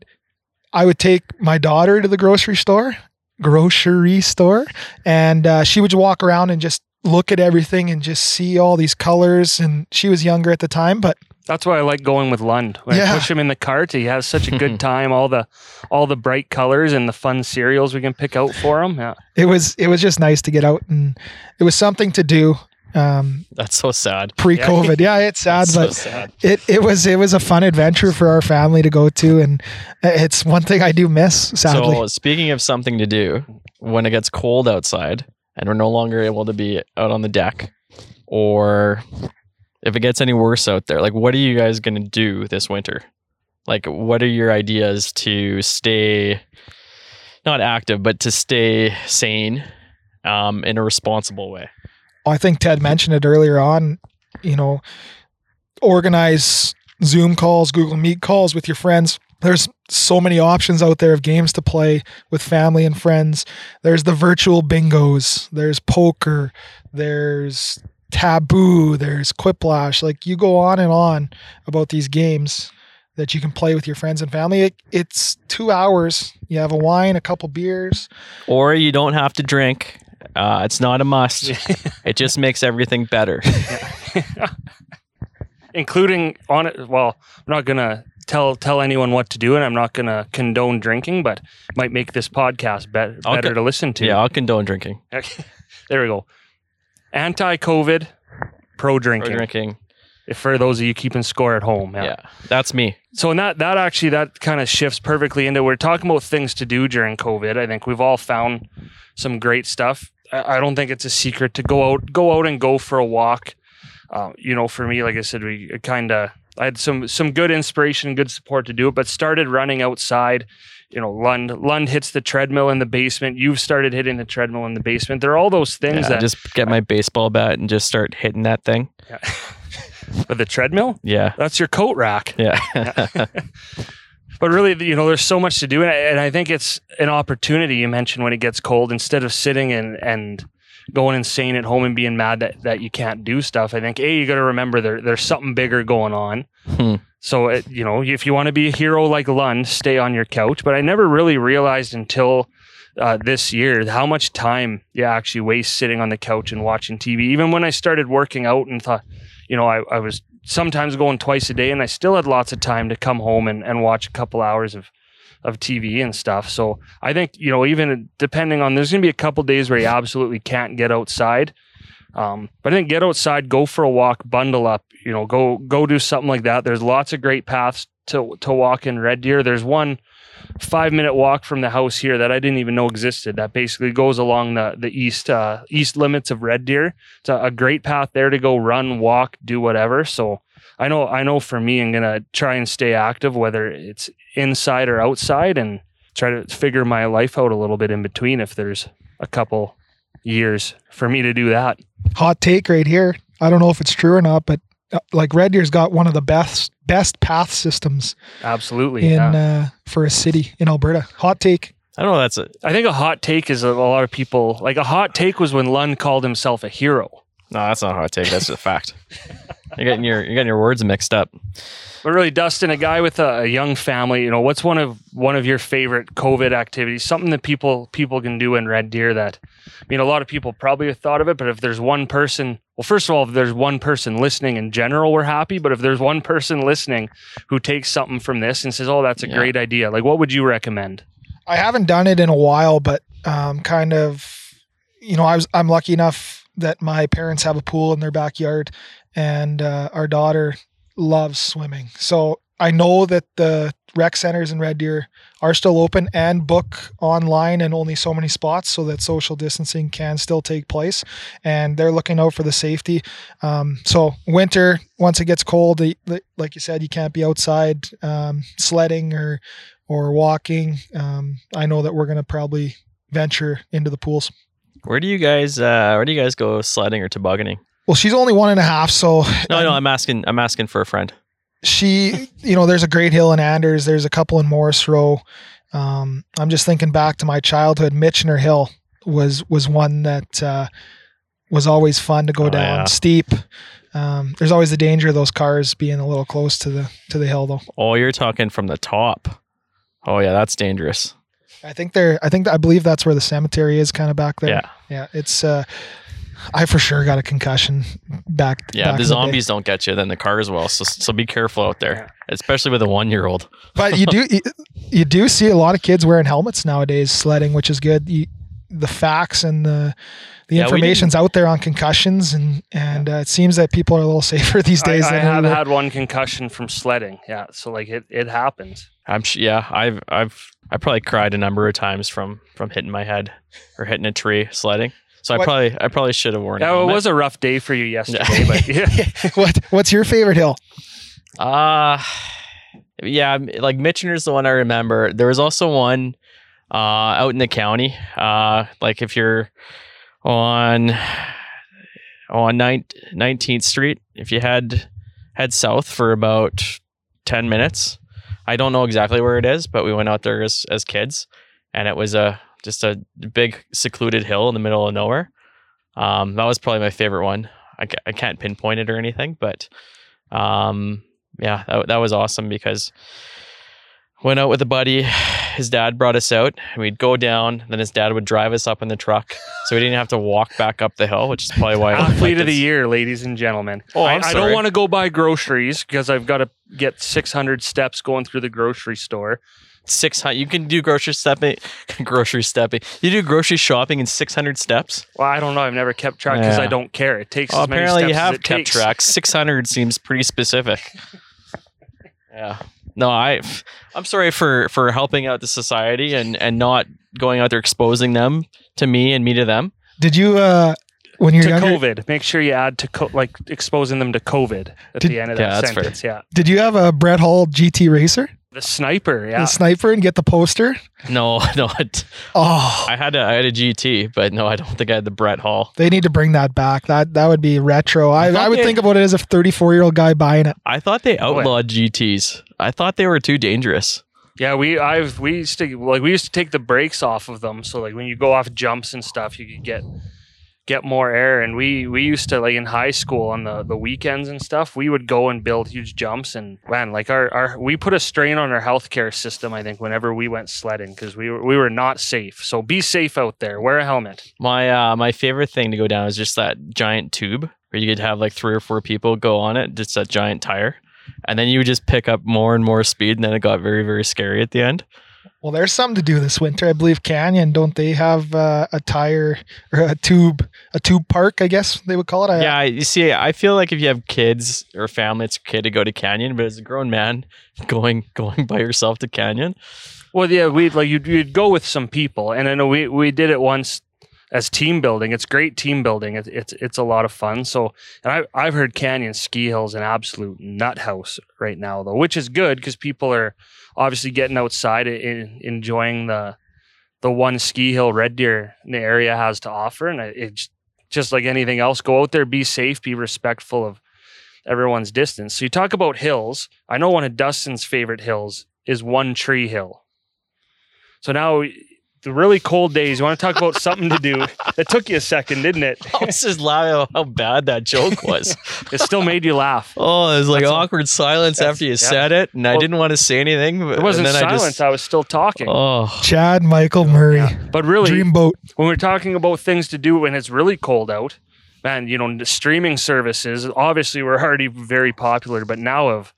I would take my daughter to the grocery store, grocery store, and uh, she would walk around and just look at everything and just see all these colors. And she was younger at the time, but That's why I like going with Lund. When I Yeah. push him in the cart, he has such a good time. All the all the bright colors and the fun cereals we can pick out for him. Yeah. it was it was just nice to get out and it was something to do um, That's so sad. pre-COVID. Yeah, it's sad, so but sad. it it was it was a fun adventure for our family to go to, and it's one thing I do miss. Sadly, So, speaking of something to do, when it gets cold outside and we're no longer able to be out on the deck, or if it gets any worse out there, like what are you guys going to do this winter? Like, what are your ideas to stay not active, but to stay sane um, in a responsible way? I think Ted mentioned it earlier on. You know, organize Zoom calls, Google Meet calls with your friends. There's so many options out there of games to play with family and friends. There's the virtual bingos. There's poker. There's taboo. There's quiplash. Like you go on and on about these games that you can play with your friends and family. It, it's two hours. You have a wine, a couple beers. Or you don't have to drink. Uh, it's not a must. it just makes everything better. including on it. Well, I'm not gonna tell tell anyone what to do, and I'm not going to condone drinking, but might make this podcast I'll better co- to listen to. Yeah, I'll condone drinking. Okay. there we go. Anti-COVID, pro drinking. drinking. For those of you keeping score at home, Yeah. that's me. So in that that actually that kind of shifts perfectly into we're talking about things to do during COVID. I think we've all found some great stuff. I, I don't think it's a secret to go out go out and go for a walk. Uh, you know, for me, like I said, we kind of I had some some good inspiration, good support to do it, but started running outside. You know, Lund Lund hits the treadmill in the basement. You've started hitting the treadmill in the basement. There are all those things Yeah, that just get my baseball bat and just start hitting that thing. with the treadmill. Yeah. That's your coat rack. Yeah. but really, you know, there's so much to do, and I, and I think it's an opportunity. You mentioned when it gets cold, instead of sitting and and going insane at home and being mad that, that you can't do stuff. I think a you got to remember there there's something bigger going on. Hmm. So it, you know, if you want to be a hero like Lund, stay on your couch. But I never really realized until uh, this year how much time you actually waste sitting on the couch and watching TV. Even when I started working out and thought, you know, I, I was sometimes going twice a day, and I still had lots of time to come home and, and watch a couple hours of of TV and stuff. So I think you know, even depending on, there's going to be a couple days where you absolutely can't get outside. Um, but I think get outside, go for a walk, bundle up. You know, go go do something like that. There's lots of great paths to to walk in Red Deer. There's one five minute walk from the house here that I didn't even know existed. That basically goes along the the east uh, east limits of Red Deer. It's a, a great path there to go run, walk, do whatever. So I know I know for me, I'm gonna try and stay active, whether it's inside or outside, and try to figure my life out a little bit in between. If there's a couple years for me to do that. Hot take right here. I don't know if it's true or not, but like Red Deer's got one of the best best path systems Absolutely. in yeah. uh, for a city in Alberta. Hot take. I don't know. That's a, I think a hot take is a, a lot of people like a hot take was when Lund called himself a hero. no, that's not a hot take. That's a fact. You're getting your you're getting your words mixed up. But really, Dustin, a guy with a, a young family, you know, what's one of one of your favorite COVID activities? Something that people people can do in Red Deer that, I mean, a lot of people probably have thought of it, but if there's one person, well, first of all, if there's one person listening in general, we're happy. But if there's one person listening who takes something from this and says, "Oh, that's a Yeah. great idea," like what would you recommend? I haven't done it in a while, but um, kind of, you know, I was I'm lucky enough that my parents have a pool in their backyard, and uh, our daughter loves swimming. So I know that the rec centers in Red Deer are still open and book online and only so many spots so that social distancing can still take place and they're looking out for the safety um, so winter once it gets cold like you said you can't be outside um, sledding or or walking um, i know that we're going to probably venture into the pools Where do you guys uh where do you guys go sledding or tobogganing? Well she's only one and a half so No, no, I'm asking I'm asking for a friend. she you know there's a great hill in anders there's a couple in Morrisroe um, i'm just thinking back to my childhood Michener hill was was one that uh, was always fun to go Oh, down yeah. steep um, there's always the danger of those cars being a little close to the to the hill though Oh, you're talking from the top. Oh yeah, that's dangerous. i think they're i think i believe that's where the cemetery is kind of back there Yeah. yeah it's uh i for sure got a concussion back Yeah, back if the in day. zombies don't get you, then the cars will. So so be careful out there, especially with a one year old. but you do you, you do see a lot of kids wearing helmets nowadays sledding, which is good. You, the facts and the the Yeah, information's out there on concussions, and and uh, it seems that people are a little safer these days. I, I have we had one concussion from sledding. Yeah, so like it it happens. I'm sh- yeah, I've I've I probably cried a number of times from from hitting my head or hitting a tree sledding. So I probably I probably should have worn. a Yeah, it was a rough day for you yesterday, but yeah. what what's your favorite hill? Uh yeah, like Michener's the one I remember. There was also one uh out in the county. Uh like if you're on on 19th Street, if you head head south for about 10 minutes. I don't know exactly where it is, but we went out there as as kids and it was a just a big secluded hill in the middle of nowhere. Um that was probably my favorite one. I, I can't pinpoint it or anything, but um yeah, that, that was awesome because Went out with a buddy. His dad brought us out. and We'd go down. Then his dad would drive us up in the truck, so we didn't have to walk back up the hill, which is probably why. Athlete like of the year, ladies and gentlemen. Oh, I, I don't want to go buy groceries because I've got to get 600 steps going through the grocery store. Six hundred. You can do grocery stepping. grocery stepping. You do grocery shopping in six hundred steps. Well, I don't know. I've never kept track because I don't care. It takes as many apparently you steps as have it kept takes. track. Six hundred seems pretty specific. yeah. No, I. I'm sorry for for helping out the society and and not going out there exposing them to me and me to them. Did you uh when you're To younger? COVID, make sure you add to co- like exposing them to COVID at Did- the end of Yeah, that that's fair. sentence. Yeah, Did you have a Brett Hull GT racer, the sniper. Yeah, the sniper, and get the poster? No, no. it- Oh, I had a I had a GT, but no, I don't think I had the Brett Hull. they need to bring that back. That that would be retro. I, thought I would they- think about it as a 34 year old guy buying it. I thought they outlawed GTs. I thought they were too dangerous. yeah. We I've we used to like we used to take the brakes off of them, so like when you go off jumps and stuff, you could get get more air. And we we used to like in high school on the the weekends and stuff, we would go and build huge jumps. And man, like our our we put a strain on our healthcare system. I think whenever we went sledding because we were we were not safe. So be safe out there. Wear a helmet. My uh, my favorite thing to go down is just that giant tube where you could have like three or four people go on it, just that giant tire, and then you would just pick up more and more speed, and then it got very very scary at the end. Well, there's something to do this winter. I believe Canyon, don't they have uh, a tire or a tube, a tube park? I guess they would call it. I, yeah, you see, I feel like if you have kids or family, it's okay to go to Canyon, but as a grown man, going going by yourself to Canyon, Well, yeah, we'd like you'd, you'd go with some people, and I know we we did it once as team building. It's great team building. It's it's it's a lot of fun. So, and I I've heard Canyon Ski Hill's an absolute nut house right now, though, which is good because people are obviously getting outside and enjoying the the one ski hill Red Deer in the area has to offer, and it- it's just like anything else. Go out there, be safe, be respectful of everyone's distance. So you talk about hills. I know one of Dustin's favorite hills is One Tree Hill. So now the really cold days, you want to talk about something to do. That took you a second, didn't it? I was just laughing at how bad that joke was. It still made you laugh. oh, it was like That's all- awkward silence after you yeah. said it, and I didn't want to say anything. But, It wasn't and then silence. I, I was still talking. oh, Chad Michael Murray, Yeah. But really, Dreamboat. when we're talking about things to do when it's really cold out, man, you know, the streaming services obviously were already very popular, but now have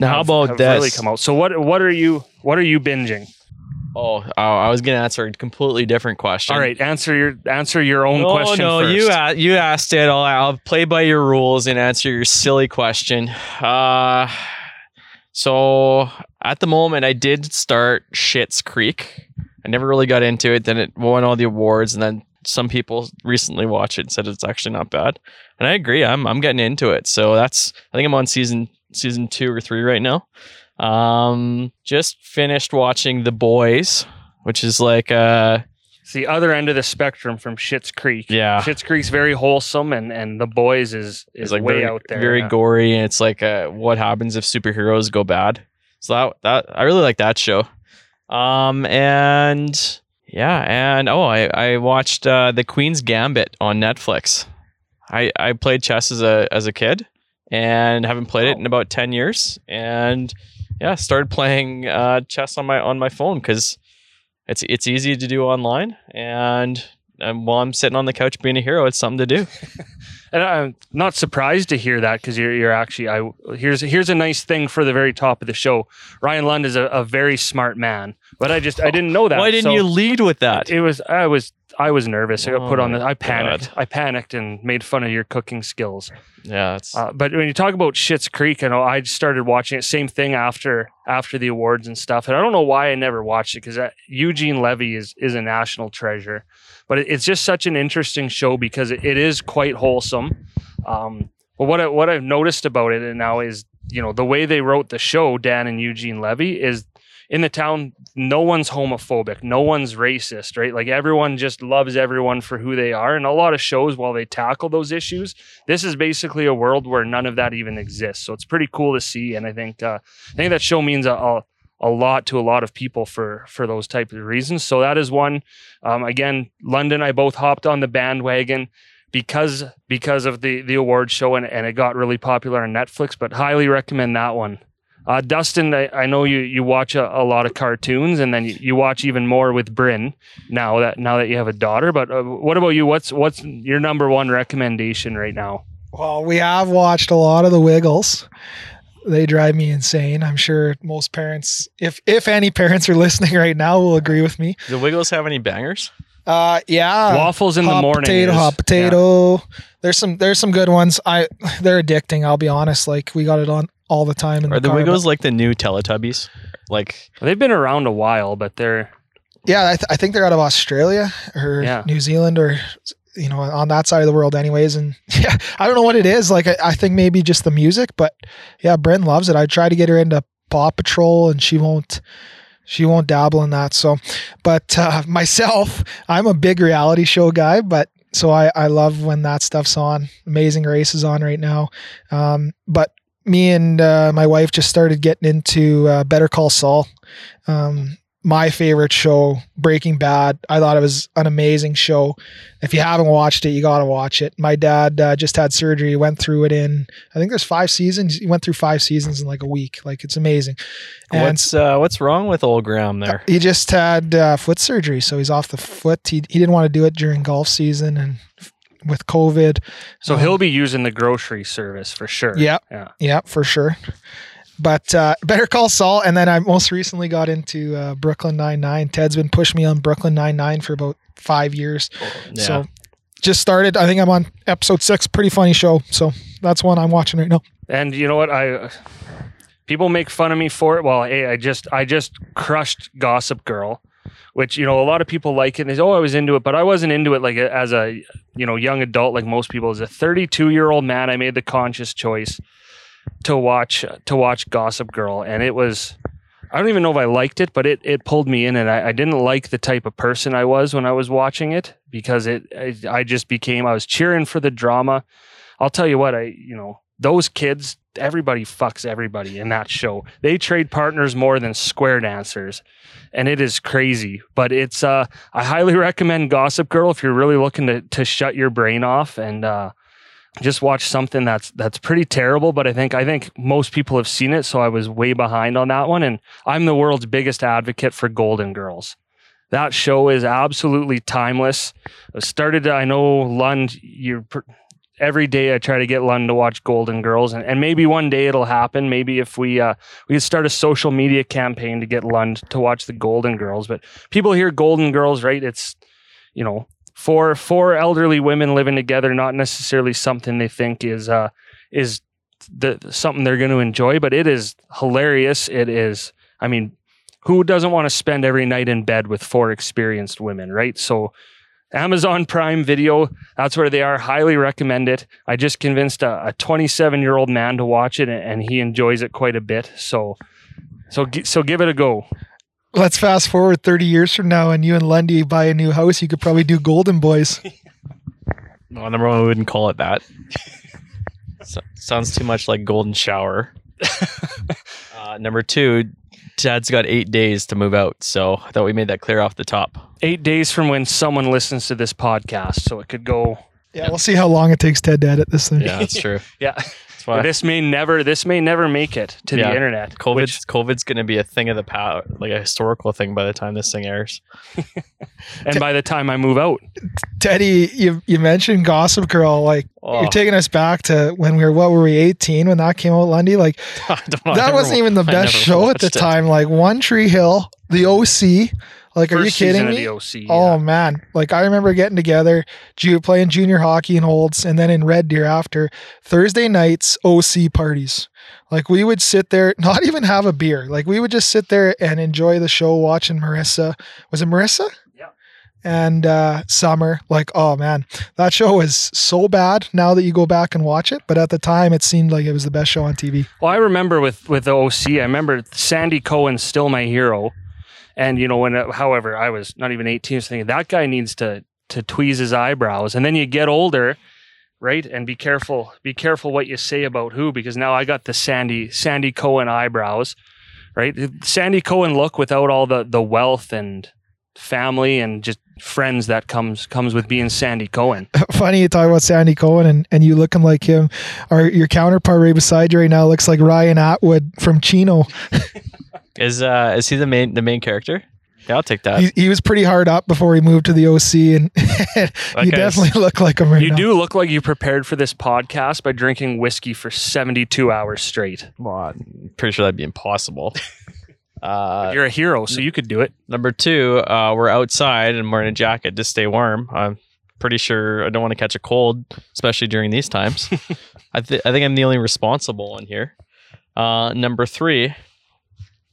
now how about have this? really come out. So what what are you what are you binging? Oh, oh, I was gonna answer a completely different question. All right, answer your answer your own no, question no, first. you a- you asked it. I'll, I'll play by your rules and answer your silly question. Uh, so at the moment, I did start Schitt's Creek. I never really got into it. Then it won all the awards, and then some people recently watched it and said it's actually not bad. And I agree. I'm I'm getting into it. So that's I think I'm on season season two or three right now. Um, just finished watching The Boys, which is like uh It's the other end of the spectrum from Schitt's Creek. yeah. Schitt's Creek's very wholesome, and and the boys is is It's like way very, out there. very gory, and it's like uh, what happens if superheroes go bad. So that that I really like that show. Um and yeah, and oh, I I watched uh, the Queen's Gambit on Netflix. I I played chess as a as a kid, and haven't played it in about ten years. And yeah, started playing uh, chess on my on my phone because it's it's easy to do online, and um, while I'm sitting on the couch being a hero, it's something to do. And I'm not surprised to hear that because you're you're actually I here's here's a nice thing for the very top of the show. Ryan Lund is a, a very smart man, but I just I didn't know that. Why didn't so you lead with that? It was I was I was nervous. I got put Oh on the. I panicked. God. I panicked and made fun of your cooking skills. Yeah, it's Uh, but when you talk about Schitt's Creek, I know I started watching it. Same thing after after the awards and stuff. And I don't know why I never watched it because Eugene Levy is is a national treasure. But it, it's just such an interesting show because it, it is quite wholesome. Um, but what I, what I've noticed about it now is you know the way they wrote the show, Dan and Eugene Levy is in the town. No one's homophobic. No one's racist. Right? Like everyone just loves everyone for who they are. And a lot of shows, while they tackle those issues, this is basically a world where none of that even exists. So it's pretty cool to see, and I think uh, I think that show means a, a a lot to a lot of people for for those type of reasons. So that is one. Um, again, Lund and, I both hopped on the bandwagon because because of the the award show, and, and it got really popular on Netflix. But highly recommend that one. Uh, Dustin, I, I know you you watch a, a lot of cartoons, and then you, you watch even more with Bryn now that now that you have a daughter. But uh, what about you? What's what's your number one recommendation right now? Well, we have watched a lot of the Wiggles. They drive me insane. I'm sure most parents, if if any parents are listening right now, will agree with me. Do the Wiggles have any bangers? Uh, yeah, Waffles in the morning. potato, is- hot potato. There's some there's some good ones. I they're addicting. I'll be honest. Like we got it on all the time. In Are the car, Wiggles like the new Teletubbies? Like They've been around a while, but they're yeah, I, th- I think they're out of Australia or Yeah. New Zealand or you know on that side of the world, anyways. And yeah, I don't know what it is. Like I, I think maybe just the music, but yeah, Bryn loves it. I try to get her into Paw Patrol, and she won't. She won't dabble in that. So, but uh, myself, I'm a big reality show guy. But so I, I love when that stuff's on. Amazing Race is on right now. Um, but me and uh, my wife just started getting into uh, Better Call Saul. Um, my favorite show, Breaking Bad. I thought it was an amazing show. If you haven't watched it, you got to watch it. My dad uh, just had surgery. He went through it in, I think there's five seasons. He went through five seasons in like a week. Like it's amazing. And what's uh, what's wrong with old Graham there? he just had uh, foot surgery, so he's off the foot. He, he didn't want to do it during golf season and with COVID. so Um, he'll be using the grocery service for sure. Yeah. yeah. Yeah, for sure. But uh, Better Call Saul, and then I most recently got into uh, Brooklyn Nine Nine. Ted's been pushing me on Brooklyn Nine Nine for about five years. Yeah. So just started. I think I'm on episode six. Pretty funny show. So that's one I'm watching right now. And you know what? I people make fun of me for it. Well, hey, I just I just crushed Gossip Girl, which you know a lot of people like it. And they say, oh, I was into it, but I wasn't into it like as a you know young adult like most people. As a 32 year old man, I made the conscious choice to watch to watch Gossip Girl, and it was. I don't even know if I liked it, but it, it pulled me in, and I, I didn't like the type of person I was when I was watching it because it I, I just became I was cheering for the drama. I'll tell you what I you know those kids everybody fucks everybody in that show. They trade partners more than square dancers, and it is crazy. But it's uh, I highly recommend Gossip Girl if you're really looking to to shut your brain off and uh, just watch something that's that's pretty terrible. But I think I think most people have seen it, so I was way behind on that one. And I'm the world's biggest advocate for Golden Girls. That show is absolutely timeless. It started, I know, Lund, you're pr- every day I try to get Lund to watch Golden Girls, and, and maybe one day it'll happen. Maybe if we uh, we start a social media campaign to get Lund to watch the Golden Girls. But people hear Golden Girls, right? It's you know four four elderly women living together, not necessarily something they think is uh, is the something they're going to enjoy, but it is hilarious. It is, I mean. Who doesn't want to spend every night in bed with four experienced women, right? So, Amazon Prime Video, that's where they are. Highly recommend it. I just convinced a 27 year old man to watch it, and- and he enjoys it quite a bit. So, so, so give it a go. Let's fast forward 30 years from now, and you and Lundy buy a new house. You could probably do Golden Boys. Well, number one, we wouldn't call it that. so, sounds too much like Golden Shower. uh, number two, Dad's got eight days to move out, so I thought we made that clear off the top. Eight days from when someone listens to this podcast, so it could go. Yeah, we'll see how long it takes Ted to edit this thing. Yeah, that's true. Yeah, That's why this may never, this may never make it to Yeah. the internet. COVID's which- COVID's going to be a thing of the past, like a historical thing by the time this thing airs. and by the time I move out, Teddy, you you mentioned Gossip Girl. Like Oh, you're taking us back to when we were what were we 18 when that came out, Lundy? Like I don't know, that never wasn't wa- even the best show at the it. time. Like One Tree Hill, The OC. Like, are you kidding me? OC. Oh yeah. man! Like I remember getting together, ju- playing junior hockey in Olds, and then in Red Deer after Thursday nights OC parties. Like we would sit there, not even have a beer. Like we would just sit there and enjoy the show, watching Marissa. Was it Marissa? Yeah. And uh, Summer. Like oh man, that show was so bad now that you go back and watch it. But at the time, it seemed like it was the best show on TV. Well, I remember with with the OC, I remember Sandy Cohen's still my hero, and you know when, uh, however, I was not even eighteen, I was thinking that guy needs to to tweeze his eyebrows, and then you get older, right, and be careful, be careful what you say about who, because now I got the Sandy Sandy Cohen eyebrows, right, Sandy Cohen look without all the the wealth and family and just friends that comes comes with being Sandy Cohen. Funny you talk about Sandy Cohen and, and you looking like him. Or your counterpart right beside you right now looks like Ryan Atwood from Chino. Is uh is he the main the main character? Yeah, I'll take that. He, he was pretty hard up before he moved to the OC, and you guy's- definitely look like him right You now. do look like you prepared for this podcast by drinking whiskey for 72 hours straight. Well, I'm pretty sure that'd be impossible. Uh, You're a hero, so you could do it. number two, uh, we're outside and we're in a jacket to stay warm. I'm pretty sure I don't want to catch a cold, especially during these times. I, th- I think I'm the only responsible one here. Uh, number three,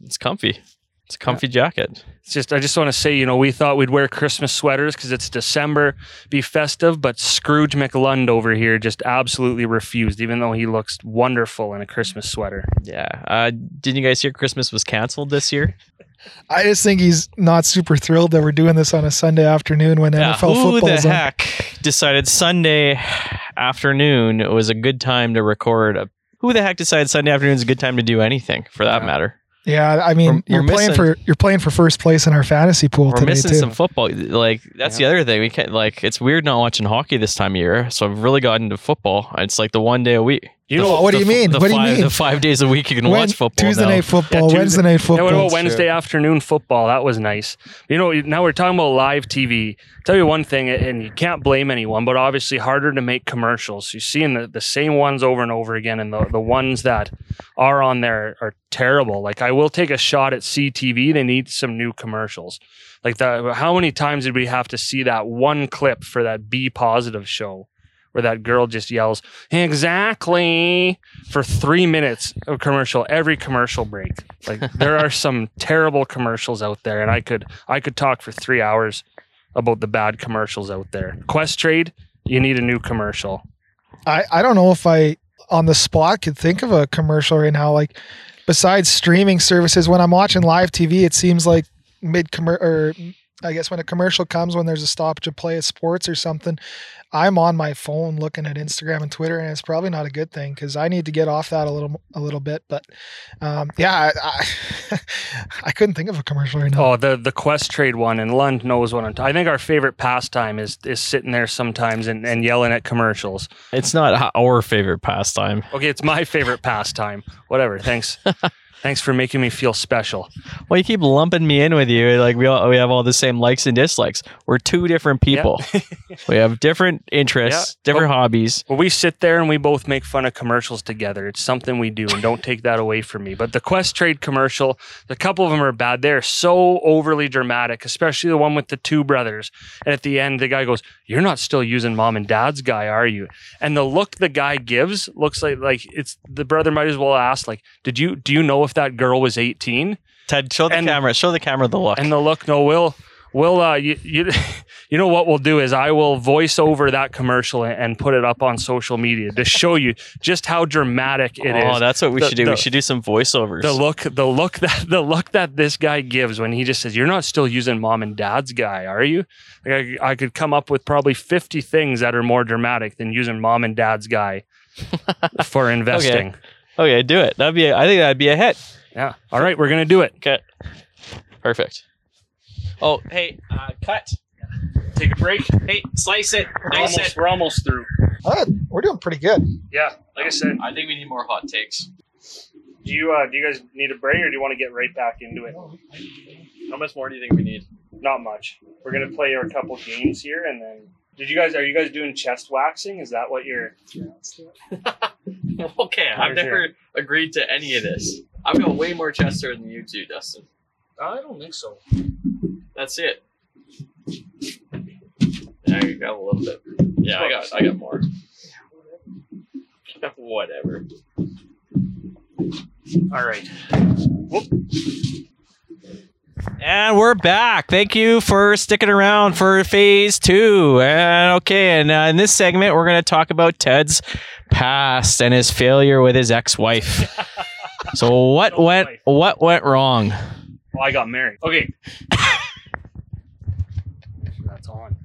it's comfy. It's a comfy jacket. It's just I just want to say, you know, we thought we'd wear Christmas sweaters because it's December, be festive, but Scrooge McLund over here just absolutely refused, even though he looks wonderful in a Christmas sweater. Yeah. Uh, didn't you guys hear Christmas was canceled this year? I just think he's not super thrilled that we're doing this on a Sunday afternoon when Yeah, NFL who football's the on. heck decided Sunday afternoon was a good time to record a who the heck decided Sunday afternoon is a good time to do anything for that Yeah. matter? Yeah, I mean, We're- you're we're playing missing- for you're playing for first place in our fantasy pool We're today missing too. some football. Like that's the other thing. We can't like it's weird not watching hockey this time of year. So I've really gotten into football. It's like the one day a week. You The- know, what do you mean? What do you five, mean? The five days a week you can When- watch football. Tuesday now. night football, Tuesday- Wednesday night Yeah, football. what about That's Wednesday afternoon football? That was nice. You know, now we're talking about live TV. Tell you one thing, and you can't blame anyone, but obviously harder to make commercials. You're seeing the, the same ones over and over again, and the, the ones that are on there are terrible. Like I will take a shot at CTV. They need some new commercials. Like the how many times did we have to see that one clip for that B positive show? Where that girl just yells exactly for three minutes of commercial every commercial break. Like there are some terrible commercials out there, and I could I could talk for three hours about the bad commercials out there. Questrade, you need a new commercial. I, I don't know if I on the spot could think of a commercial right now. Like besides streaming services, when I'm watching live TV, it seems like mid commercial or I guess when a commercial comes when there's a stoppage of play of sports or something, I'm on my phone looking at Instagram and Twitter, and it's probably not a good thing because I need to get off that a little a little bit. But um, yeah, I, I, I couldn't think of a commercial right now. Oh, the the Questrade one, and Lund knows what I'm. T- I think our favorite pastime is is sitting there sometimes and, and yelling at commercials. It's not our favorite pastime. Okay, it's my favorite pastime. Whatever. Thanks. Thanks for making me feel special. Well, you keep lumping me in with you. Like we all we have all the same likes and dislikes. We're two different people. we have different interests, different hobbies. Well, we sit there and we both make fun of commercials together. It's something we do, and don't take that away from me. But the Questrade commercial, the couple of them are bad. They're so overly dramatic, especially the one with the two brothers. And at the end, the guy goes, "You're not still using mom and dad's guy, are you?" And the look the guy gives looks like like it's the brother might as well ask, like, "Did you do you know if that girl was 18?" Ted, show the And- camera. Show the camera the look. And the look, no, we'll, we'll, uh, you, you, you know what we'll do is I will voice over that commercial and, and put it up on social media to show you just how dramatic it is. oh, that's what we The- should do. the- we should do some voiceovers. the look, the look that the look that this guy gives when he just says, "You're not still using mom and dad's guy, are you?" Like I, I could come up with probably 50 things that are more dramatic than using mom and dad's guy for investing. okay, do it. That'd be. A, I think that'd be a hit. Yeah. All right, we're gonna do it. Okay. Perfect. Oh, hey, uh, cut. Take a break. Hey, slice it. We're almost, we're almost through. Uh, we're doing pretty good. Yeah. Like I said, I think we need more hot takes. Do you uh, do you guys need a break or do you want to get right back into it? How much more do you think we need? Not much. We're gonna play a couple games here, and then did you guys are you guys doing chest waxing? Is that what you're? okay, I've Where's never agreed to any of this. I've got way more chest hair than you do, Dustin. I don't think so. That's it. Yeah, you got a little bit. Yeah, I got I got more. Whatever. All right. And we're back. Thank you for sticking around for phase two. And okay, and uh, in this segment, we're going to talk about Ted's past and his failure with his ex-wife. so what No went wife. what went wrong? Well, I got married. Okay. That's on.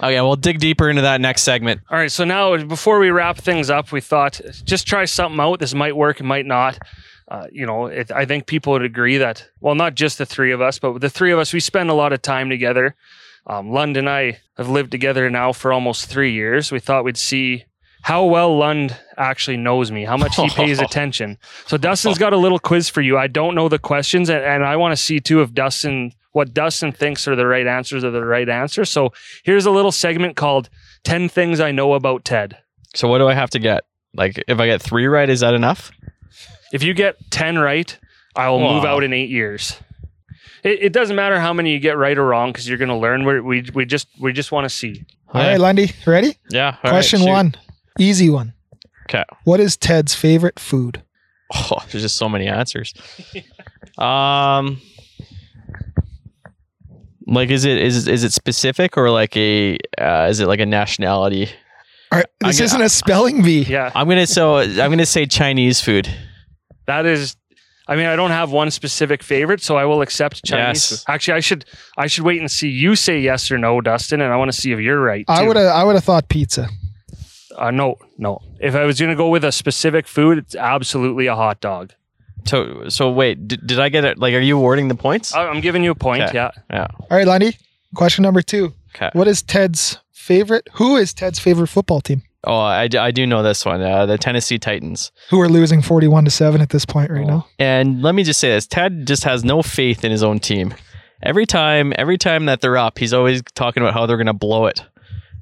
Okay, we'll dig deeper into that next segment. All right. So now, before we wrap things up, we thought just try something out. This might work. It might not. Uh, you know, it, I think people would agree that, well, not just the three of us, but the three of us, we spend a lot of time together. Um, Lund and I have lived together now for almost three years. We thought we'd see how well Lund actually knows me, how much he pays attention. So Dustin's got a little quiz for you. I don't know the questions, and, and I want to see too if Dustin, what Dustin thinks are the right answers are the right answers. So here's a little segment called 10 Things I Know About Ted. So what do I have to get? Like, if I get three right, is that enough? If you get 10 right, I will move out in eight years. It, it doesn't matter how many you get right or wrong because you're going to learn. we we we just we just want to see. All right, Lundy, ready? Yeah. all right, Question shoot. one, easy one. Okay. What is Ted's favorite food? Oh, there's just so many answers. um, like, is it is is it specific or like a uh, is it like a nationality? All right, I this get- isn't a spelling bee. Yeah, I'm gonna so I'm gonna say Chinese food. That is. I mean, I don't have one specific favorite, so I will accept Chinese. Yes. Actually, I should I should wait and see you say yes or no, Dustin, and I want to see if you're right. I would have I would have thought pizza. Uh, no, no. If I was going to go with a specific food, it's absolutely a hot dog. So so wait, did, did I get it? Like, are you awarding the points? I- I'm giving you a point. Okay. Yeah. Yeah. All right, Lundy. Question number two. Okay. What is Ted's favorite? Who is Ted's favorite football team? Oh, I, I do know this one. Uh, the Tennessee Titans. Who are losing forty-one to seven at this point right now? And let me just say this: Ted just has no faith in his own team. Every time, every time that they're up, he's always talking about how they're going to blow it.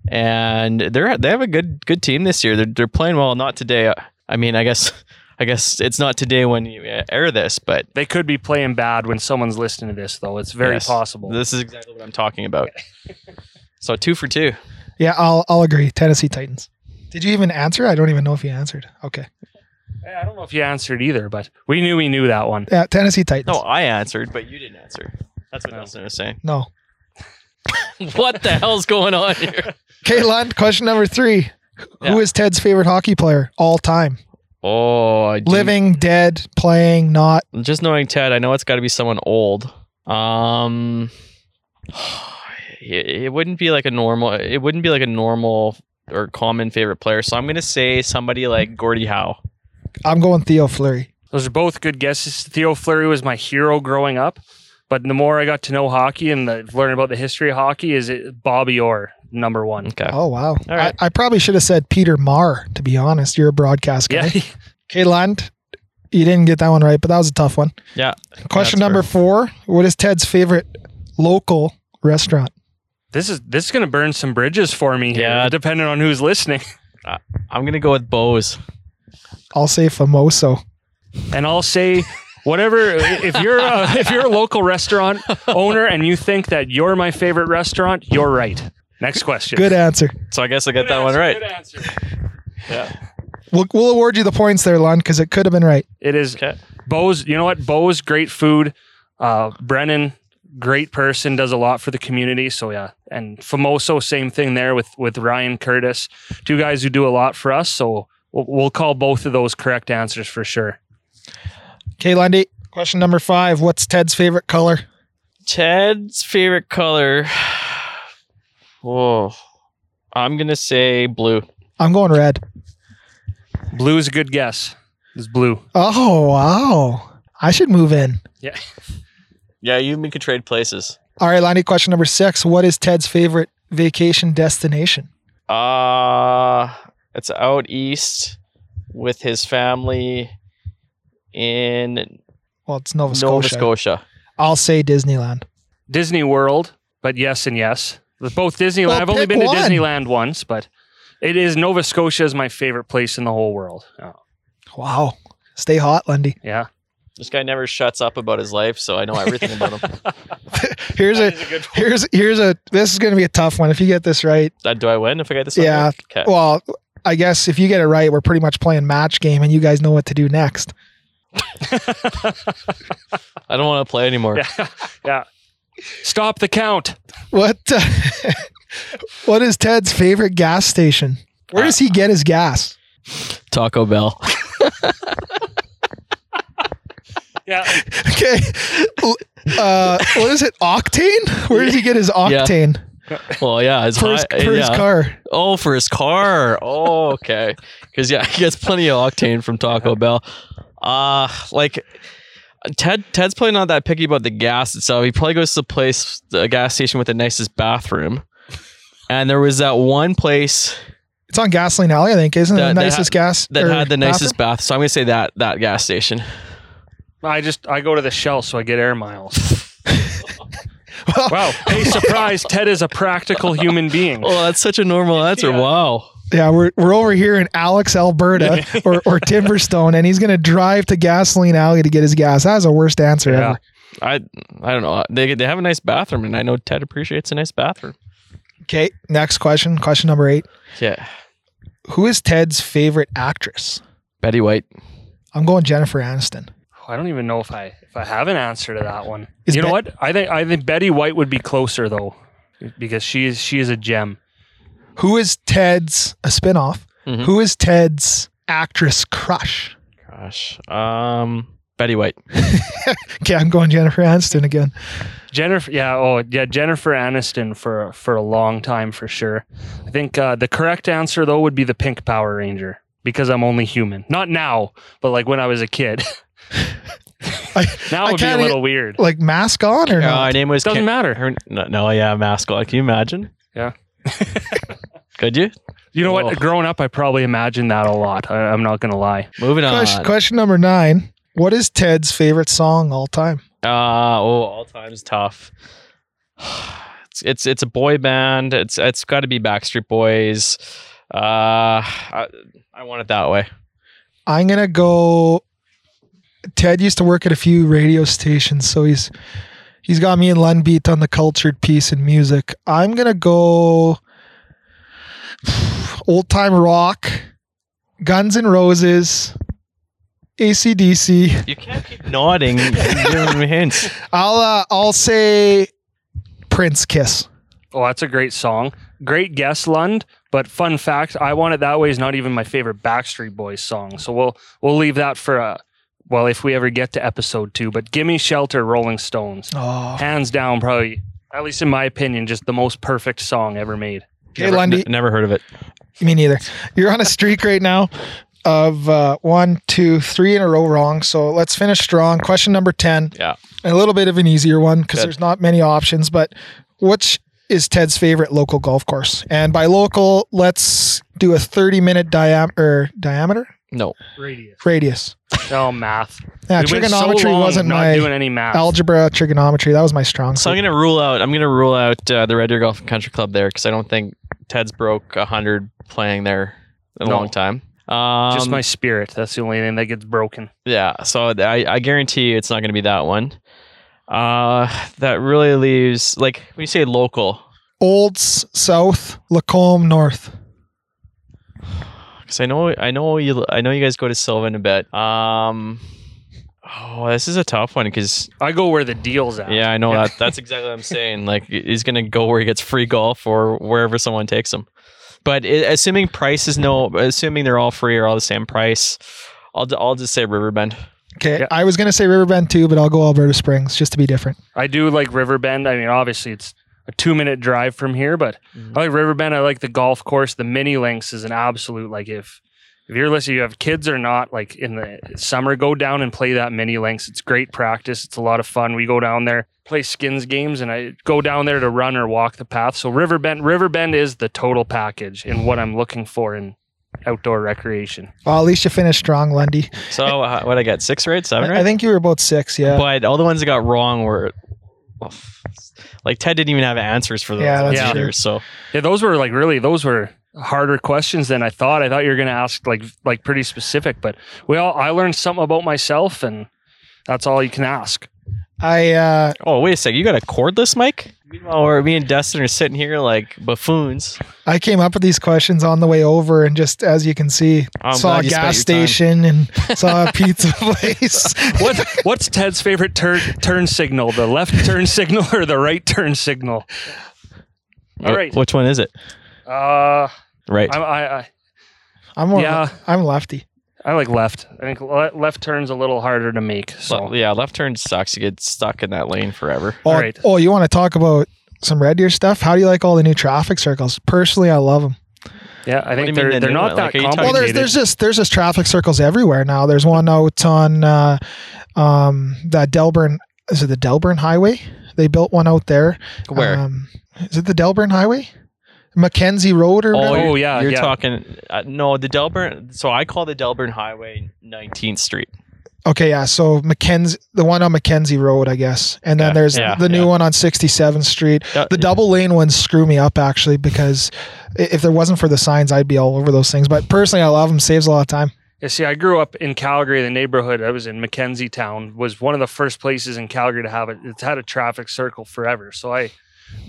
And they're they have a good good team this year. They're they're playing well. Not today. I mean, I guess I guess it's not today when you uh, air this, but They could be playing bad when someone's listening to this, though. It's very Yes. possible. this is exactly what I'm talking about. so two for two. Yeah, I'll I'll agree. Tennessee Titans. Did you even answer? I don't even know if you answered. Okay. I don't know if you answered either, but we knew we knew that one. Yeah, Tennessee Titans. No, I answered, but you didn't answer. That's what No. Nelson was saying. No. what the hell's going on here? Okay, Lund, question number three. Who Yeah. is Ted's favorite hockey player all time? Oh, I do- Living, dead, playing, not. just knowing Ted, I know it's got to be someone old. Um, it, it wouldn't be like a normal. It wouldn't be like a normal or common favorite player. So I'm gonna say somebody like Gordie Howe. I'm going Theo Fleury. Those are both good guesses. Theo Fleury was my hero growing up, but the more I got to know hockey and the, learn about the history of hockey, is it Bobby Orr number one? Okay. Oh wow. All right. I, I probably should have said Peter Maher. To be honest, you're a broadcast guy. Yeah, Okay, Lund, you didn't get that one right, but that was a tough one. Yeah. Question That's number four: What is Ted's favorite local restaurant? This is this is gonna burn some bridges for me here, Yeah. depending on who's listening. I'm gonna go with Bo's. I'll say Famoso. And I'll say whatever. if you're a, if you're a local restaurant owner and you think that you're my favorite restaurant, you're right. Next question. Good answer. So I guess I got Good that one right. Good answer. Yeah. We'll, we'll award you the points there, Lon, because it could have been right. It is Okay. Bo's. You know what? Bo's great food. Uh, Brennan, great person, does a lot for the community. So yeah, and Famoso, same thing there with with Ryan Curtis, two guys who do a lot for us. So we'll, we'll call both of those correct answers for sure. Okay, Lundy. Question number five: What's Ted's favorite color? Ted's favorite color. Whoa. I'm gonna say blue. I'm going red. Blue is a good guess. It's blue. Oh wow! I should move in. Yeah. Yeah, you and me could trade places. All right, Lonnie. Question number six: What is Ted's favorite vacation destination? Uh it's out east with his family in Well, it's Nova Scotia. Nova Scotia. I'll say Disneyland. Disney World, but yes and yes. Both Disneyland. Well, I've only pick been to. Disneyland once, but it is Nova Scotia is my favorite place in the whole world. Oh, Wow. Stay hot, Lundy. yeah. This guy never shuts up about his life, so I know everything about him. Here's a a good one. here's here's a this is going to be a tough one if you get this right. Uh, do I win if I get this? one Yeah. right? Okay. Well, I guess if you get it right, we're pretty much playing match game, and you guys know what to do next. I don't want to play anymore. yeah. yeah. Stop the count. What uh, what is Ted's favorite gas station? Where does he get his gas? Taco Bell. Yeah. Okay. Uh, what is it? Octane? Where does he get his octane Well, yeah, his, for, his, high- for his car? Oh, for his car. Oh, okay. Because yeah, he gets plenty of octane from Taco Bell. Uh like Ted Ted's probably not that picky about the gas itself. He probably goes to the place, the gas station with the nicest bathroom. And there was that one place It's on Gasoline Alley, I think, isn't it? That- The that nicest gas that had the nicest bath. So I'm gonna say that that gas station. I just I go to the Shell so I get air miles. Wow. Hey, surprise! Ted is a practical human being. Oh, that's such a normal answer. Yeah. Wow. Yeah, we're we're over here in Alix, Alberta, or, or Timberstone, and he's gonna drive to Gasoline Alley to get his gas. That's the worst answer Yeah. ever. I I don't know. They they have a nice bathroom, and I know Ted appreciates a nice bathroom. Okay, next question. Question number eight. Yeah. Who is Ted's favorite actress? Betty White. I'm going Jennifer Aniston. I don't even know if I if I have an answer to that one. Is you know Bet- what? I think I think Betty White would be closer though, because she is she is a gem. Who is Ted's a spinoff? Mhm. Who is Ted's actress crush? Gosh. Um. Betty White. Okay, I'm going Jennifer Aniston again. Jennifer, yeah, oh yeah, Jennifer Aniston for for a long time for sure. I think uh, the correct answer though would be the Pink Power Ranger because I'm only human. Not now, but like when I was a kid. I, now I it would be a little weird. like mask on or Uh, not? her name was Doesn't Kim- matter. Her, no, no, yeah, mascot. Can you imagine? Yeah. Could you? You know Oh. what? Growing up, I probably imagined that a lot. I, I'm not gonna lie. Moving on. Question, question number nine. What is Ted's favorite song all time? Uh, oh, all time's tough. It's, it's it's a boy band. It's it's got to be Backstreet Boys. Uh, I, I want it that way. I'm gonna go. Ted used to work at a few radio stations, so he's he's got me and Len beat on the cultured piece in music. I'm gonna go old time rock, Guns and Roses, ACDC. You can't keep nodding, giving me hints. I'll uh, I'll say Prince Kiss. Oh, that's a great song. Great guess, Lund. But fun fact, I Want It That Way is not even my favorite Backstreet Boys song. So we'll we'll leave that for uh well, if we ever get to episode two. But Gimme Shelter, Rolling Stones. Oh, Hands down, probably, at least in my opinion, just the most perfect song ever made. okay, never, Lundy. n- never heard of it. Me neither. You're on a streak right now of uh, one, two, three in a row wrong. So let's finish strong. Question number 10. Yeah. A little bit of an easier one because there's not many options, but which is Ted's favorite local golf course? And by local, let's do a 30 minute diameter diameter No. Radius. radius. Oh, math. Yeah, We went so trigonometry long wasn't not my doing any math. algebra, trigonometry. That was my strong So I'm suit. gonna rule out. I'm gonna rule out uh, the Red Deer Golf and Country Club there because I don't think Ted's broke hundred playing there in a No. long time. Um, just my spirit. That's the only thing that gets broken. Yeah, so I, I guarantee you it's not going to be that one. Uh, that really leaves like when you say local, Olds, South, Lacombe, North. Because I know I know you I know you guys go to Sylvan a bit. Um, oh, this is a tough one because I go where the deal's at. yeah, I know that that's exactly what I'm saying. Like he's going to go where he gets free golf or wherever someone takes him. But i assuming price is no, assuming they're all free or all the same price, I'll I'll just say Riverbend. Okay, Yeah. I was gonna say Riverbend too, but I'll go Alberta Springs just to be different. I do like Riverbend. I mean, obviously it's a two minute drive from here, but Mm-hmm. I like Riverbend. I like the golf course. The mini links is an absolute like if if you're listening, you have kids or not, like in the summer, go down and play that mini links. It's great practice. It's a lot of fun. We go down there, play skins games, and I go down there to run or walk the path. So Riverbend, Riverbend is the total package in what I'm looking for in outdoor recreation. Well, at least you finished strong, Lundy. So uh, what I got six right, seven right? I think you were about six. Yeah. But all the ones that got wrong were well, like Ted didn't even have answers for those Yeah, ones that's either. true. So Yeah, those were like really those were harder questions than I thought. I thought you were going to ask like like pretty specific, but well, I learned something about myself, and that's all you can ask. I uh, oh wait a second, you got a cordless mic? Meanwhile, we're me and Dustin are sitting here like buffoons. I came up with these questions on the way over, and just as you can see, I'm saw a glad you spent gas your time. station and saw a pizza place. What what's Ted's favorite turn turn signal? The left turn signal or the right turn signal? All Wh- right. Which one is it? Uh, Right. I, I I I'm more, Yeah. I'm lefty. I like left. I think le- left turn's a little harder to make. So Well, yeah, left turn sucks. You get stuck in that lane forever. Oh, All right. oh, you want to talk about some Red Deer stuff? How do you like all the new traffic circles? Personally, I love them. Yeah, I do you think they're the they're not one? that Like, are you talking- Well, there's there's just there's just traffic circles everywhere now. There's one out on uh, um, that Delburne. Is it the Delburne Highway? They built one out there. Where? Um, is it the Delburne Highway? McKenzie Road or oh, whatever? Oh, you're, yeah, You're yeah. talking. Uh, no, the Delburne. So I call the Delburne Highway 19th Street. Okay, yeah. So McKenzie, the one on McKenzie Road, I guess, and then Yeah, there's yeah, the new yeah. one on 67th Street. Uh, The double lane ones screw me up actually because i- if there wasn't for the signs, I'd be all over those things. But personally, I love them. Saves a lot of time. Yeah, see, I grew up in Calgary. The neighborhood I was in, McKenzie Towne, was one of the first places in Calgary to have it. It's had a traffic circle forever. So I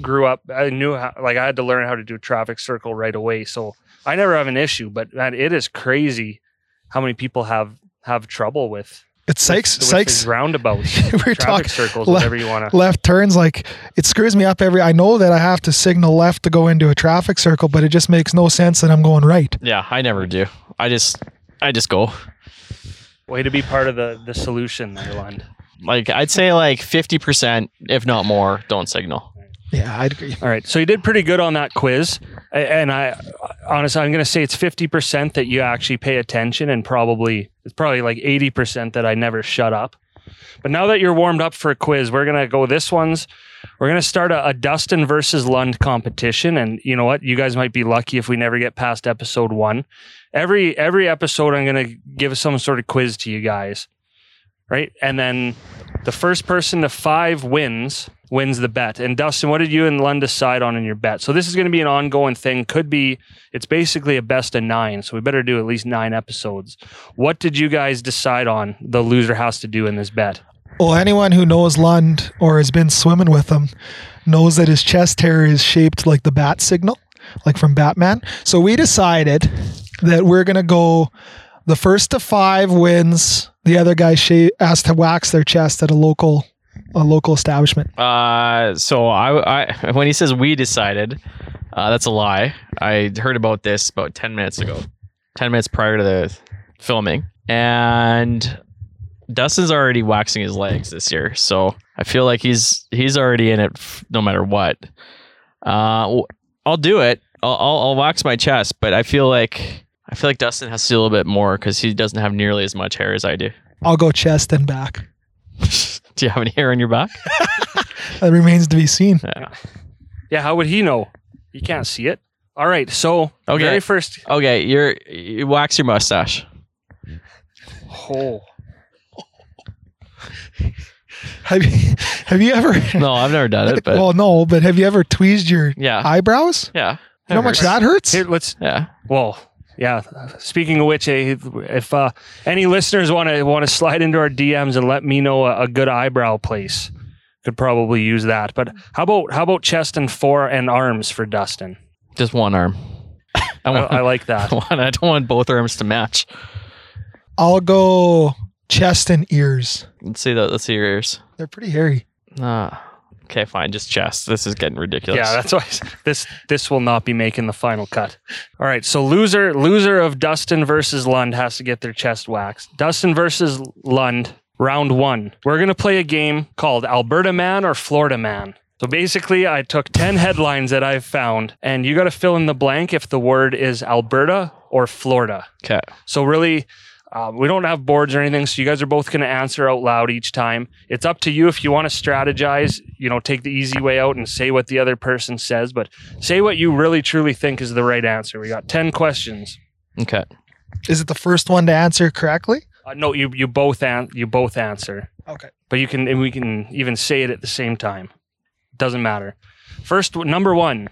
grew up. I knew how, like I had to learn how to do traffic circle right away. So I never have an issue. But man, it is crazy how many people have have trouble with It's Sykes, with, with Sykes. these roundabouts, We're traffic talking circles, le- whatever you want to. left turns. Like it screws me up every. I know that I have to signal left to go into a traffic circle, but it just makes no sense that I'm going right. Yeah, I never do. I just, I just go. Way to be part of the the solution, there, Lund. Like I'd say like 50%, if not more, don't signal. Yeah, I'd agree. All right, so you did pretty good on that quiz, and I honestly I'm going to say it's fifty percent that you actually pay attention, and probably it's probably like eighty percent that I never shut up. But now that you're warmed up for a quiz, we're going to go. This one's we're going to start a, a Dustin versus Lund competition, and you know what? You guys might be lucky if we never get past episode one. Every every episode, I'm going to give some sort of quiz to you guys, right? And then the first person to five wins wins the bet. And Dustin, what did you and Lund decide on in your bet? So this is going to be an ongoing thing. Could be, it's basically a best of nine. So we better do at least nine episodes. What did you guys decide on? The loser has to do in this bet. Well, anyone who knows Lund or has been swimming with him knows that his chest hair is shaped like the bat signal, like from Batman. So we decided that we're gonna go. The first to five wins. The other guy sha- has to wax their chest at a local, a local establishment. Uh, so I, I, when he says we decided, uh, that's a lie. I heard about this about 10 minutes ago, 10 minutes prior to the filming. And Dustin's already waxing his legs this year. So I feel like he's, he's already in it f- no matter what. Uh, I'll do it. I'll, I'll, I'll wax my chest, but I feel like, I feel like Dustin has to do a little bit more because he doesn't have nearly as much hair as I do. I'll go chest and back. do you have any hair on your back? That remains to be seen. Yeah, how would he know? He can't see it. All right, so Okay. very first. Okay, you're you wax your mustache. Oh, Have you, have you ever? No, I've never done it, but well, no, but have you ever tweezed your yeah, eyebrows? yeah. You know how much that hurts? here let's Yeah. Well, yeah. Speaking of which, eh, if uh, any listeners want to want to slide into our DMs and let me know a, a good eyebrow place, could probably use that. But how about how about chest and four and arms for Dustin? Just one arm. I I, want. I like I, that. want, I don't want both arms to match. I'll go chest and ears. Let's see that. Let's see your ears. They're pretty hairy. Ah. Okay, fine. Just chest. This is getting ridiculous. Yeah, that's why this this will not be making the final cut. All right, so loser loser of Dustin versus Lund has to get their chest waxed. Dustin versus Lund, round one. We're gonna play a game called Alberta Man or Florida Man. So basically, I took ten headlines that I've found, and you got to fill in the blank if the word is Alberta or Florida. okay. So really, uh, we don't have boards or anything. So you guys are both going to answer out loud each time. It's up to you if you want to strategize. You know, take the easy way out and say what the other person says, but say what you really truly think is the right answer. We got ten questions. Okay. Is it the first one to answer correctly? Uh, no, you you both an- you both answer, Okay. but you can and we can even say it at the same time. Doesn't matter. First, number one.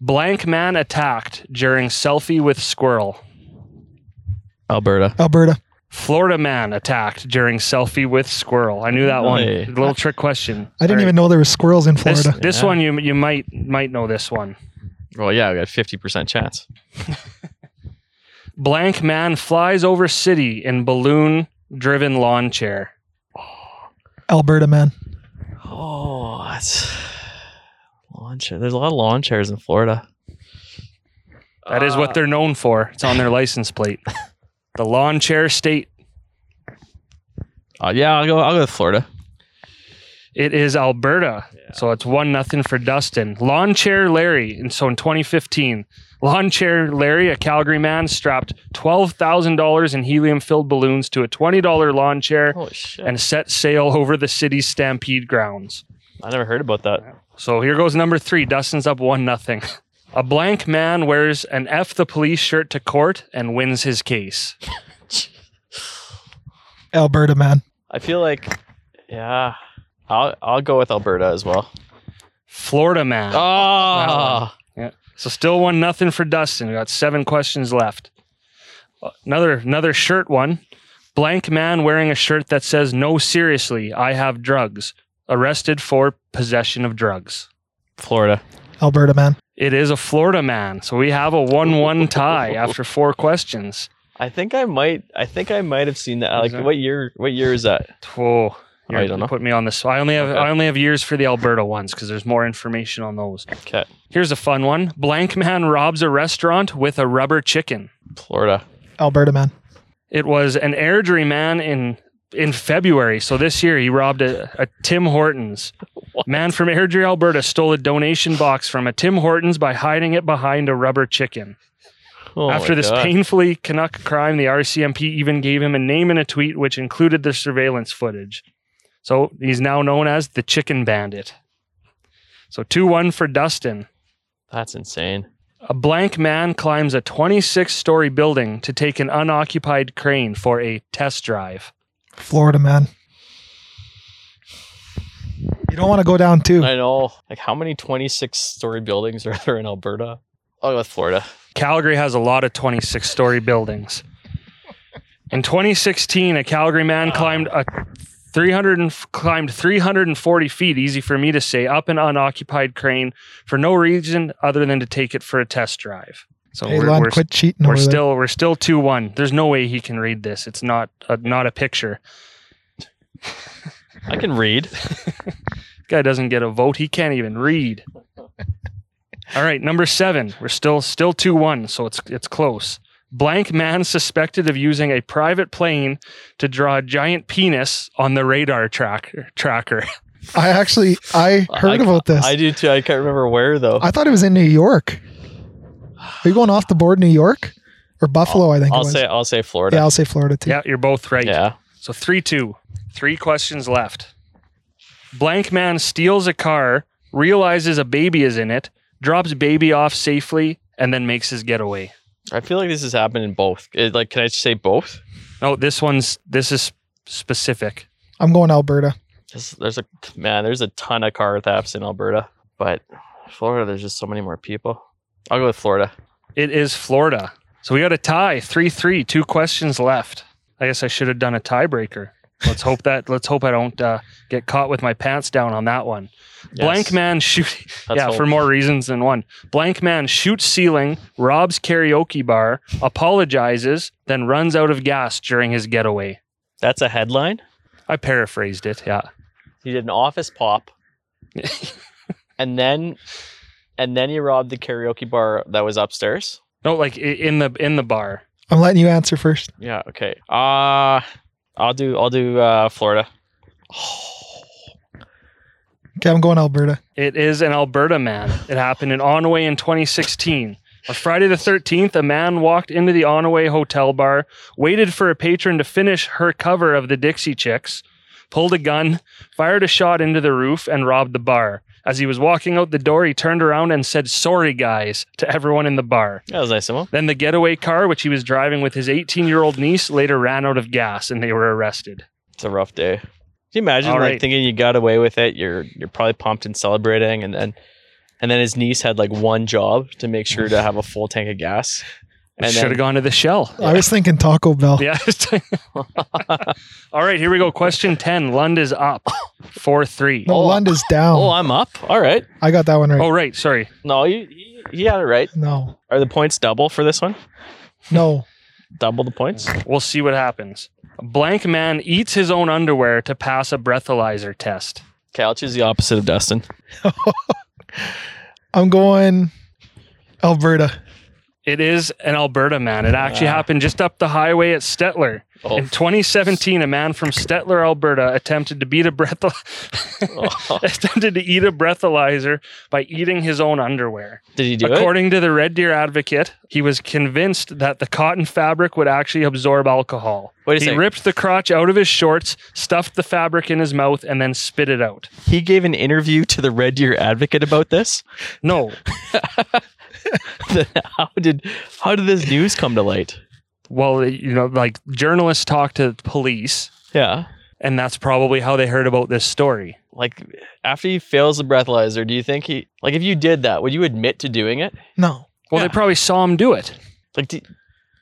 Blank man attacked during selfie with squirrel. Alberta. Alberta. Florida man attacked during selfie with squirrel. I knew that one. Really? A little trick question. I didn't All right. even know there were squirrels in This, Florida. this Yeah. one you you might might know this one. Well, yeah, we got fifty percent chance. Blank man flies over city in balloon driven lawn chair. Alberta, man. Oh, that's lawn chair. There's a lot of lawn chairs in Florida. That is what they're known for. It's on their license plate. The lawn chair state. Uh, yeah, I'll go. I'll go with Florida. It is Alberta. So it's one nothing for Dustin. Lawn chair Larry. And so in 2015, lawn chair Larry, a Calgary man, strapped $12,000 in helium filled balloons to a $20 lawn chair and set sail over the city's Stampede grounds. I never heard about that. So here goes number three. Dustin's up one nothing. A blank man wears an F the police shirt to court and wins his case. Alberta man. I feel like, yeah, I'll I'll go with Alberta as well. Florida man. Oh, So still one nothing for Dustin. We got seven questions left. Another another shirt one. Blank man wearing a shirt that says "No, seriously, I have drugs." Arrested for possession of drugs. Florida. Alberta man. It is a Florida man. So we have a one-one tie after four questions. I think I might. I think I might have seen that. Like, that- what year? What year is that? Oh, I you don't know. put me on this. I only have Okay. I only have years for the Alberta ones because there's more information on those. Okay, Here's a fun one. Blank man robs a restaurant with a rubber chicken. Florida. Alberta man. It was an Airdrie man in in February. So this year he robbed a, a Tim Hortons. Man from Airdrie, Alberta stole a donation box from a Tim Hortons by hiding it behind a rubber chicken. Oh After this God. painfully Canuck crime, the RCMP even gave him a name in a tweet which included the surveillance footage. So he's now known as the Chicken Bandit. So 2 1 for Dustin. That's insane. A blank man climbs a 26 story building to take an unoccupied crane for a test drive. Florida man. You don't want to go down too. I know. Like, how many twenty-six story buildings are there in Alberta? I'll go with Florida. Calgary has a lot of 26 story buildings. In 2016, a Calgary man climbed a 300 and climbed 340 feet, easy for me to say, up an unoccupied crane for no reason other than to take it for a test drive. So hey, we're, Lon, we're, quit cheating we're over there. still we're still two one. There's no way he can read this. It's not a, not a picture. I can read. Guy doesn't get a vote. He can't even read. All right, number seven. We're still still two one, so it's it's close. Blank man suspected of using a private plane to draw a giant penis on the radar tracker. Tracker. I actually I heard I- about this. I I, do too. I can't remember where though. I thought it was in New York. Are you going off the board, New York or Buffalo? I think I'll it was. say. I'll say Florida. yeah, I'll say Florida too. Yeah, you're both right. Yeah. So three two, three questions left. Blank man steals a car, realizes a baby is in it, drops baby off safely, and then makes his getaway. I feel like this has happened in both. It- like, can I say both? No, this one's this is specific. I'm going Alberta. There's, there's a man. There's a ton of car thefts in Alberta, but Florida, there's just so many more people. I'll go with Florida. It is Florida. So we got a tie, three three, two questions left. I guess I should have done a tiebreaker. Let's hope that let's hope I don't uh, get caught with my pants down on that one. Blank man shoot Let's yeah, for more reasons than one. Blank man shoots ceiling, robs karaoke bar, apologizes, then runs out of gas during his getaway. That's a headline. I paraphrased it. Yeah. He did an office pop, and then, and then he robbed the karaoke bar that was upstairs. No, like i- in the in the bar. I'm letting you answer first. Yeah. Okay. Uh I'll do. I'll do uh, Florida. Okay, I'm going Alberta. It is an Alberta man. It happened in Onoway in 2016. On Friday the 13th, a man walked into the Onoway hotel bar, waited for a patron to finish her cover of the Dixie Chicks, pulled a gun, fired a shot into the roof, and robbed the bar. As he was walking out the door, he turned around and said, Sorry, guys, to everyone in the bar. That was nice of him. Then the getaway car, which he was driving with his 18 year old niece, later ran out of gas and they were arrested. It's a rough day. Can you imagine All like right. thinking you got away with it? You're you're probably pumped and celebrating, and then and then his niece had like one job to make sure to have a full tank of gas. And Should have gone to the Shell. I was thinking Taco Bell. Yeah. All right, here we go. Question 10. Lund is up 4 3. No, Oh. Lund is down. oh, I'm up. All right. I got that one right. Oh, right. Sorry. No, you you- you had it right. No, Are the points double for this one? no. Double the points. We'll see what happens. A blank man eats his own underwear to pass a breathalyzer test. Okay, I'll choose the opposite of Dustin. I'm going Alberta. It is an Alberta man. It actually Ah. happened just up the highway at Stettler. Oh. In 2017, a man from Stettler, Alberta, attempted to beat a breath Oh. attempted to eat a breathalyzer by eating his own underwear. Did he do it? According to the Red Deer Advocate, he was convinced that the cotton fabric would actually absorb alcohol. Wait a he second. ripped the crotch out of his shorts, stuffed the fabric in his mouth, and then spit it out. He gave an interview to the Red Deer Advocate about this. No, Then how did how did this news come to light? well, you know, like journalists talk to police, Yeah. and that's probably how they heard about this story. Like after he fails the breathalyzer, do you think he like if you did that, would you admit to doing it? No. Well, Yeah. they probably saw him do it. Like, do,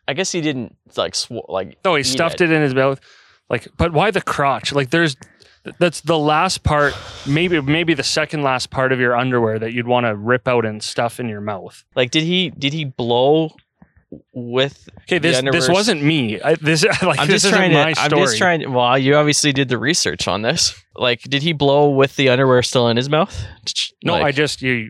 I guess he didn't like sw- like. No, he eat stuffed it. in his mouth. Like, but why the crotch? Like, there's that's the last part, maybe maybe the second last part of your underwear that you'd want to rip out and stuff in your mouth. Like, did he did he blow with? Okay, this this wasn't me. I, this like I'm this just trying to. my I'm just trying. To, well, you obviously did the research on this. Like, did he blow with the underwear still in his mouth? No, Like- I just you.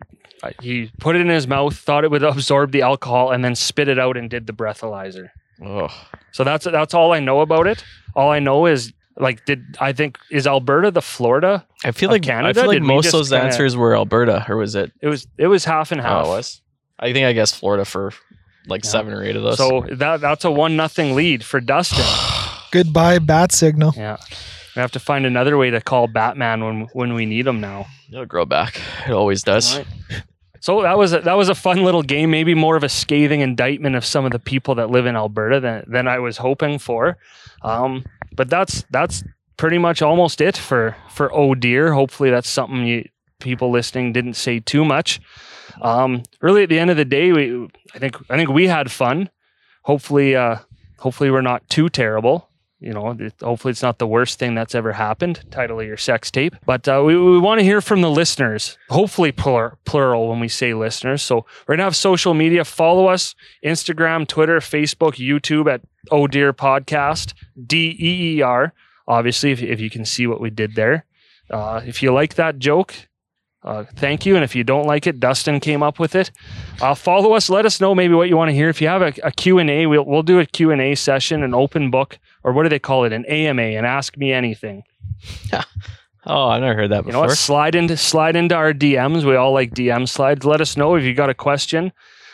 He put it in his mouth, thought it would absorb the alcohol, and then spit it out and did the breathalyzer. Ugh. So that's that's all I know about it. All I know is like, did I think is Alberta the Florida? I feel like Canada? I feel like Did most of those kinda- answers were Alberta, or was it? It was it was half and half. Oh, it was. I think I guess Florida for like Yeah. seven or eight of those. So that that's a one nothing lead for Dustin. Goodbye, bat signal. Yeah. We have to find another way to call Batman when when we need him now. it'll grow back. It always does. All right. So that was a, that was a fun little game. Maybe more of a scathing indictment of some of the people that live in Alberta than than I was hoping for. Um, but that's that's pretty much almost it for for oh dear. Hopefully that's something you people listening didn't say too much. Um, really at the end of the day, we I think I think we had fun. Hopefully, uh, hopefully we're not too terrible. You know, hopefully it's not the worst thing that's ever happened. Title of your sex tape, but uh, we we want to hear from the listeners. Hopefully plur- plural when we say listeners. So we're gonna have social media. Follow us: Instagram, Twitter, Facebook, YouTube at Oh Dear Podcast D E E R. Obviously, if if you can see what we did there. Uh, if you like that joke, uh, thank you. And if you don't like it, Dustin came up with it. Uh, follow us. Let us know maybe what you want to hear. If you have a, a Q&A, we'll, we'll do a Q&A session, an open book, or what do they call it? An AMA, and ask me anything. Oh, I never heard that You know before. what? Slide into slide into our DMs. We all like DM slides. Let us know if you got a question.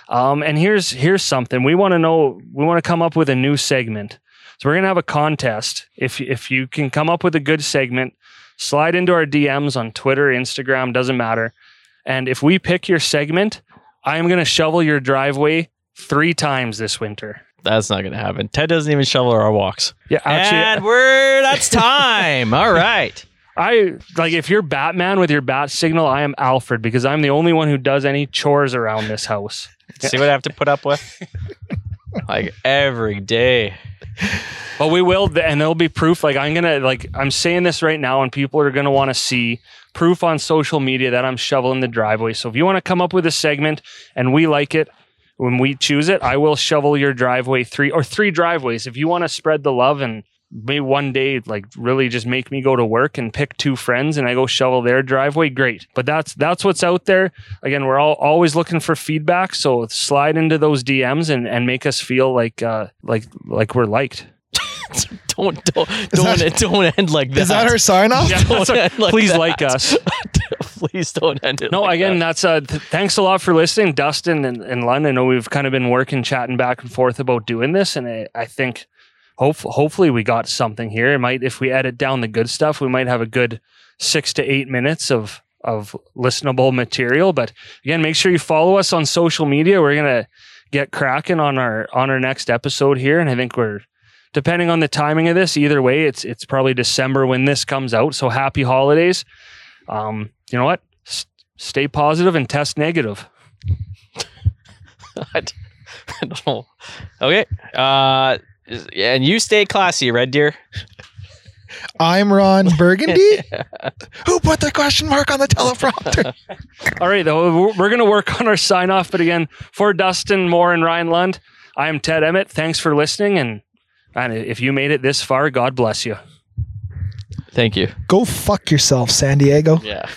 Um, and here's here's something we want to know. We want to come up with a new segment. So we're gonna have a contest. If if you can come up with a good segment, slide into our DMs on Twitter, Instagram, doesn't matter. And if we pick your segment, I am gonna shovel your driveway three times this winter. That's not gonna happen. Ted doesn't even shovel our walks. Yeah, actually, and we're that's time. All right. I like if you're Batman with your bat signal, I am Alfred because I'm the only one who does any chores around this house. See what I have to put up with? like every day. But we will, and there'll be proof. Like I'm gonna, like I'm saying this right now, and people are gonna want to see proof on social media that I'm shoveling the driveway. So if you want to come up with a segment and we like it, when we choose it, I will shovel your driveway three or three driveways. If you want to spread the love and maybe one day like really just make me go to work and pick two friends and I go shovel their driveway, great. But that's that's what's out there. Again, we're all always looking for feedback. So slide into those DMs and, and make us feel like uh like like we're liked. Don't don't don't, don't end like that. Is that our sign off? Yeah, Don't end like please that. like us. Please don't end it. No, like again, that. that's uh th- thanks a lot for listening, Dustin and, and Lund. I know we've kind of been working, chatting back and forth about doing this, and I, I think hope, hopefully we got something here. It might if we edit down the good stuff, we might have a good six to eight minutes of of listenable material. But again, make sure you follow us on social media. We're gonna get cracking on our on our next episode here, and I think we're depending on the timing of this. Either way, it's it's probably December when this comes out. So happy holidays. Um, you know what? S- stay positive and test negative. I don't know. Okay. Uh, and you stay classy, Red Deer. I'm Ron Burgundy. Who put the question mark on the teleprompter? All right, though we're- we're gonna work on our sign off. But again, for Dustin Moore and Ryan Lund, I am Ted Emmett. Thanks for listening, and and if you made it this far, God bless you. Thank you. Go fuck yourself, San Diego. Yeah.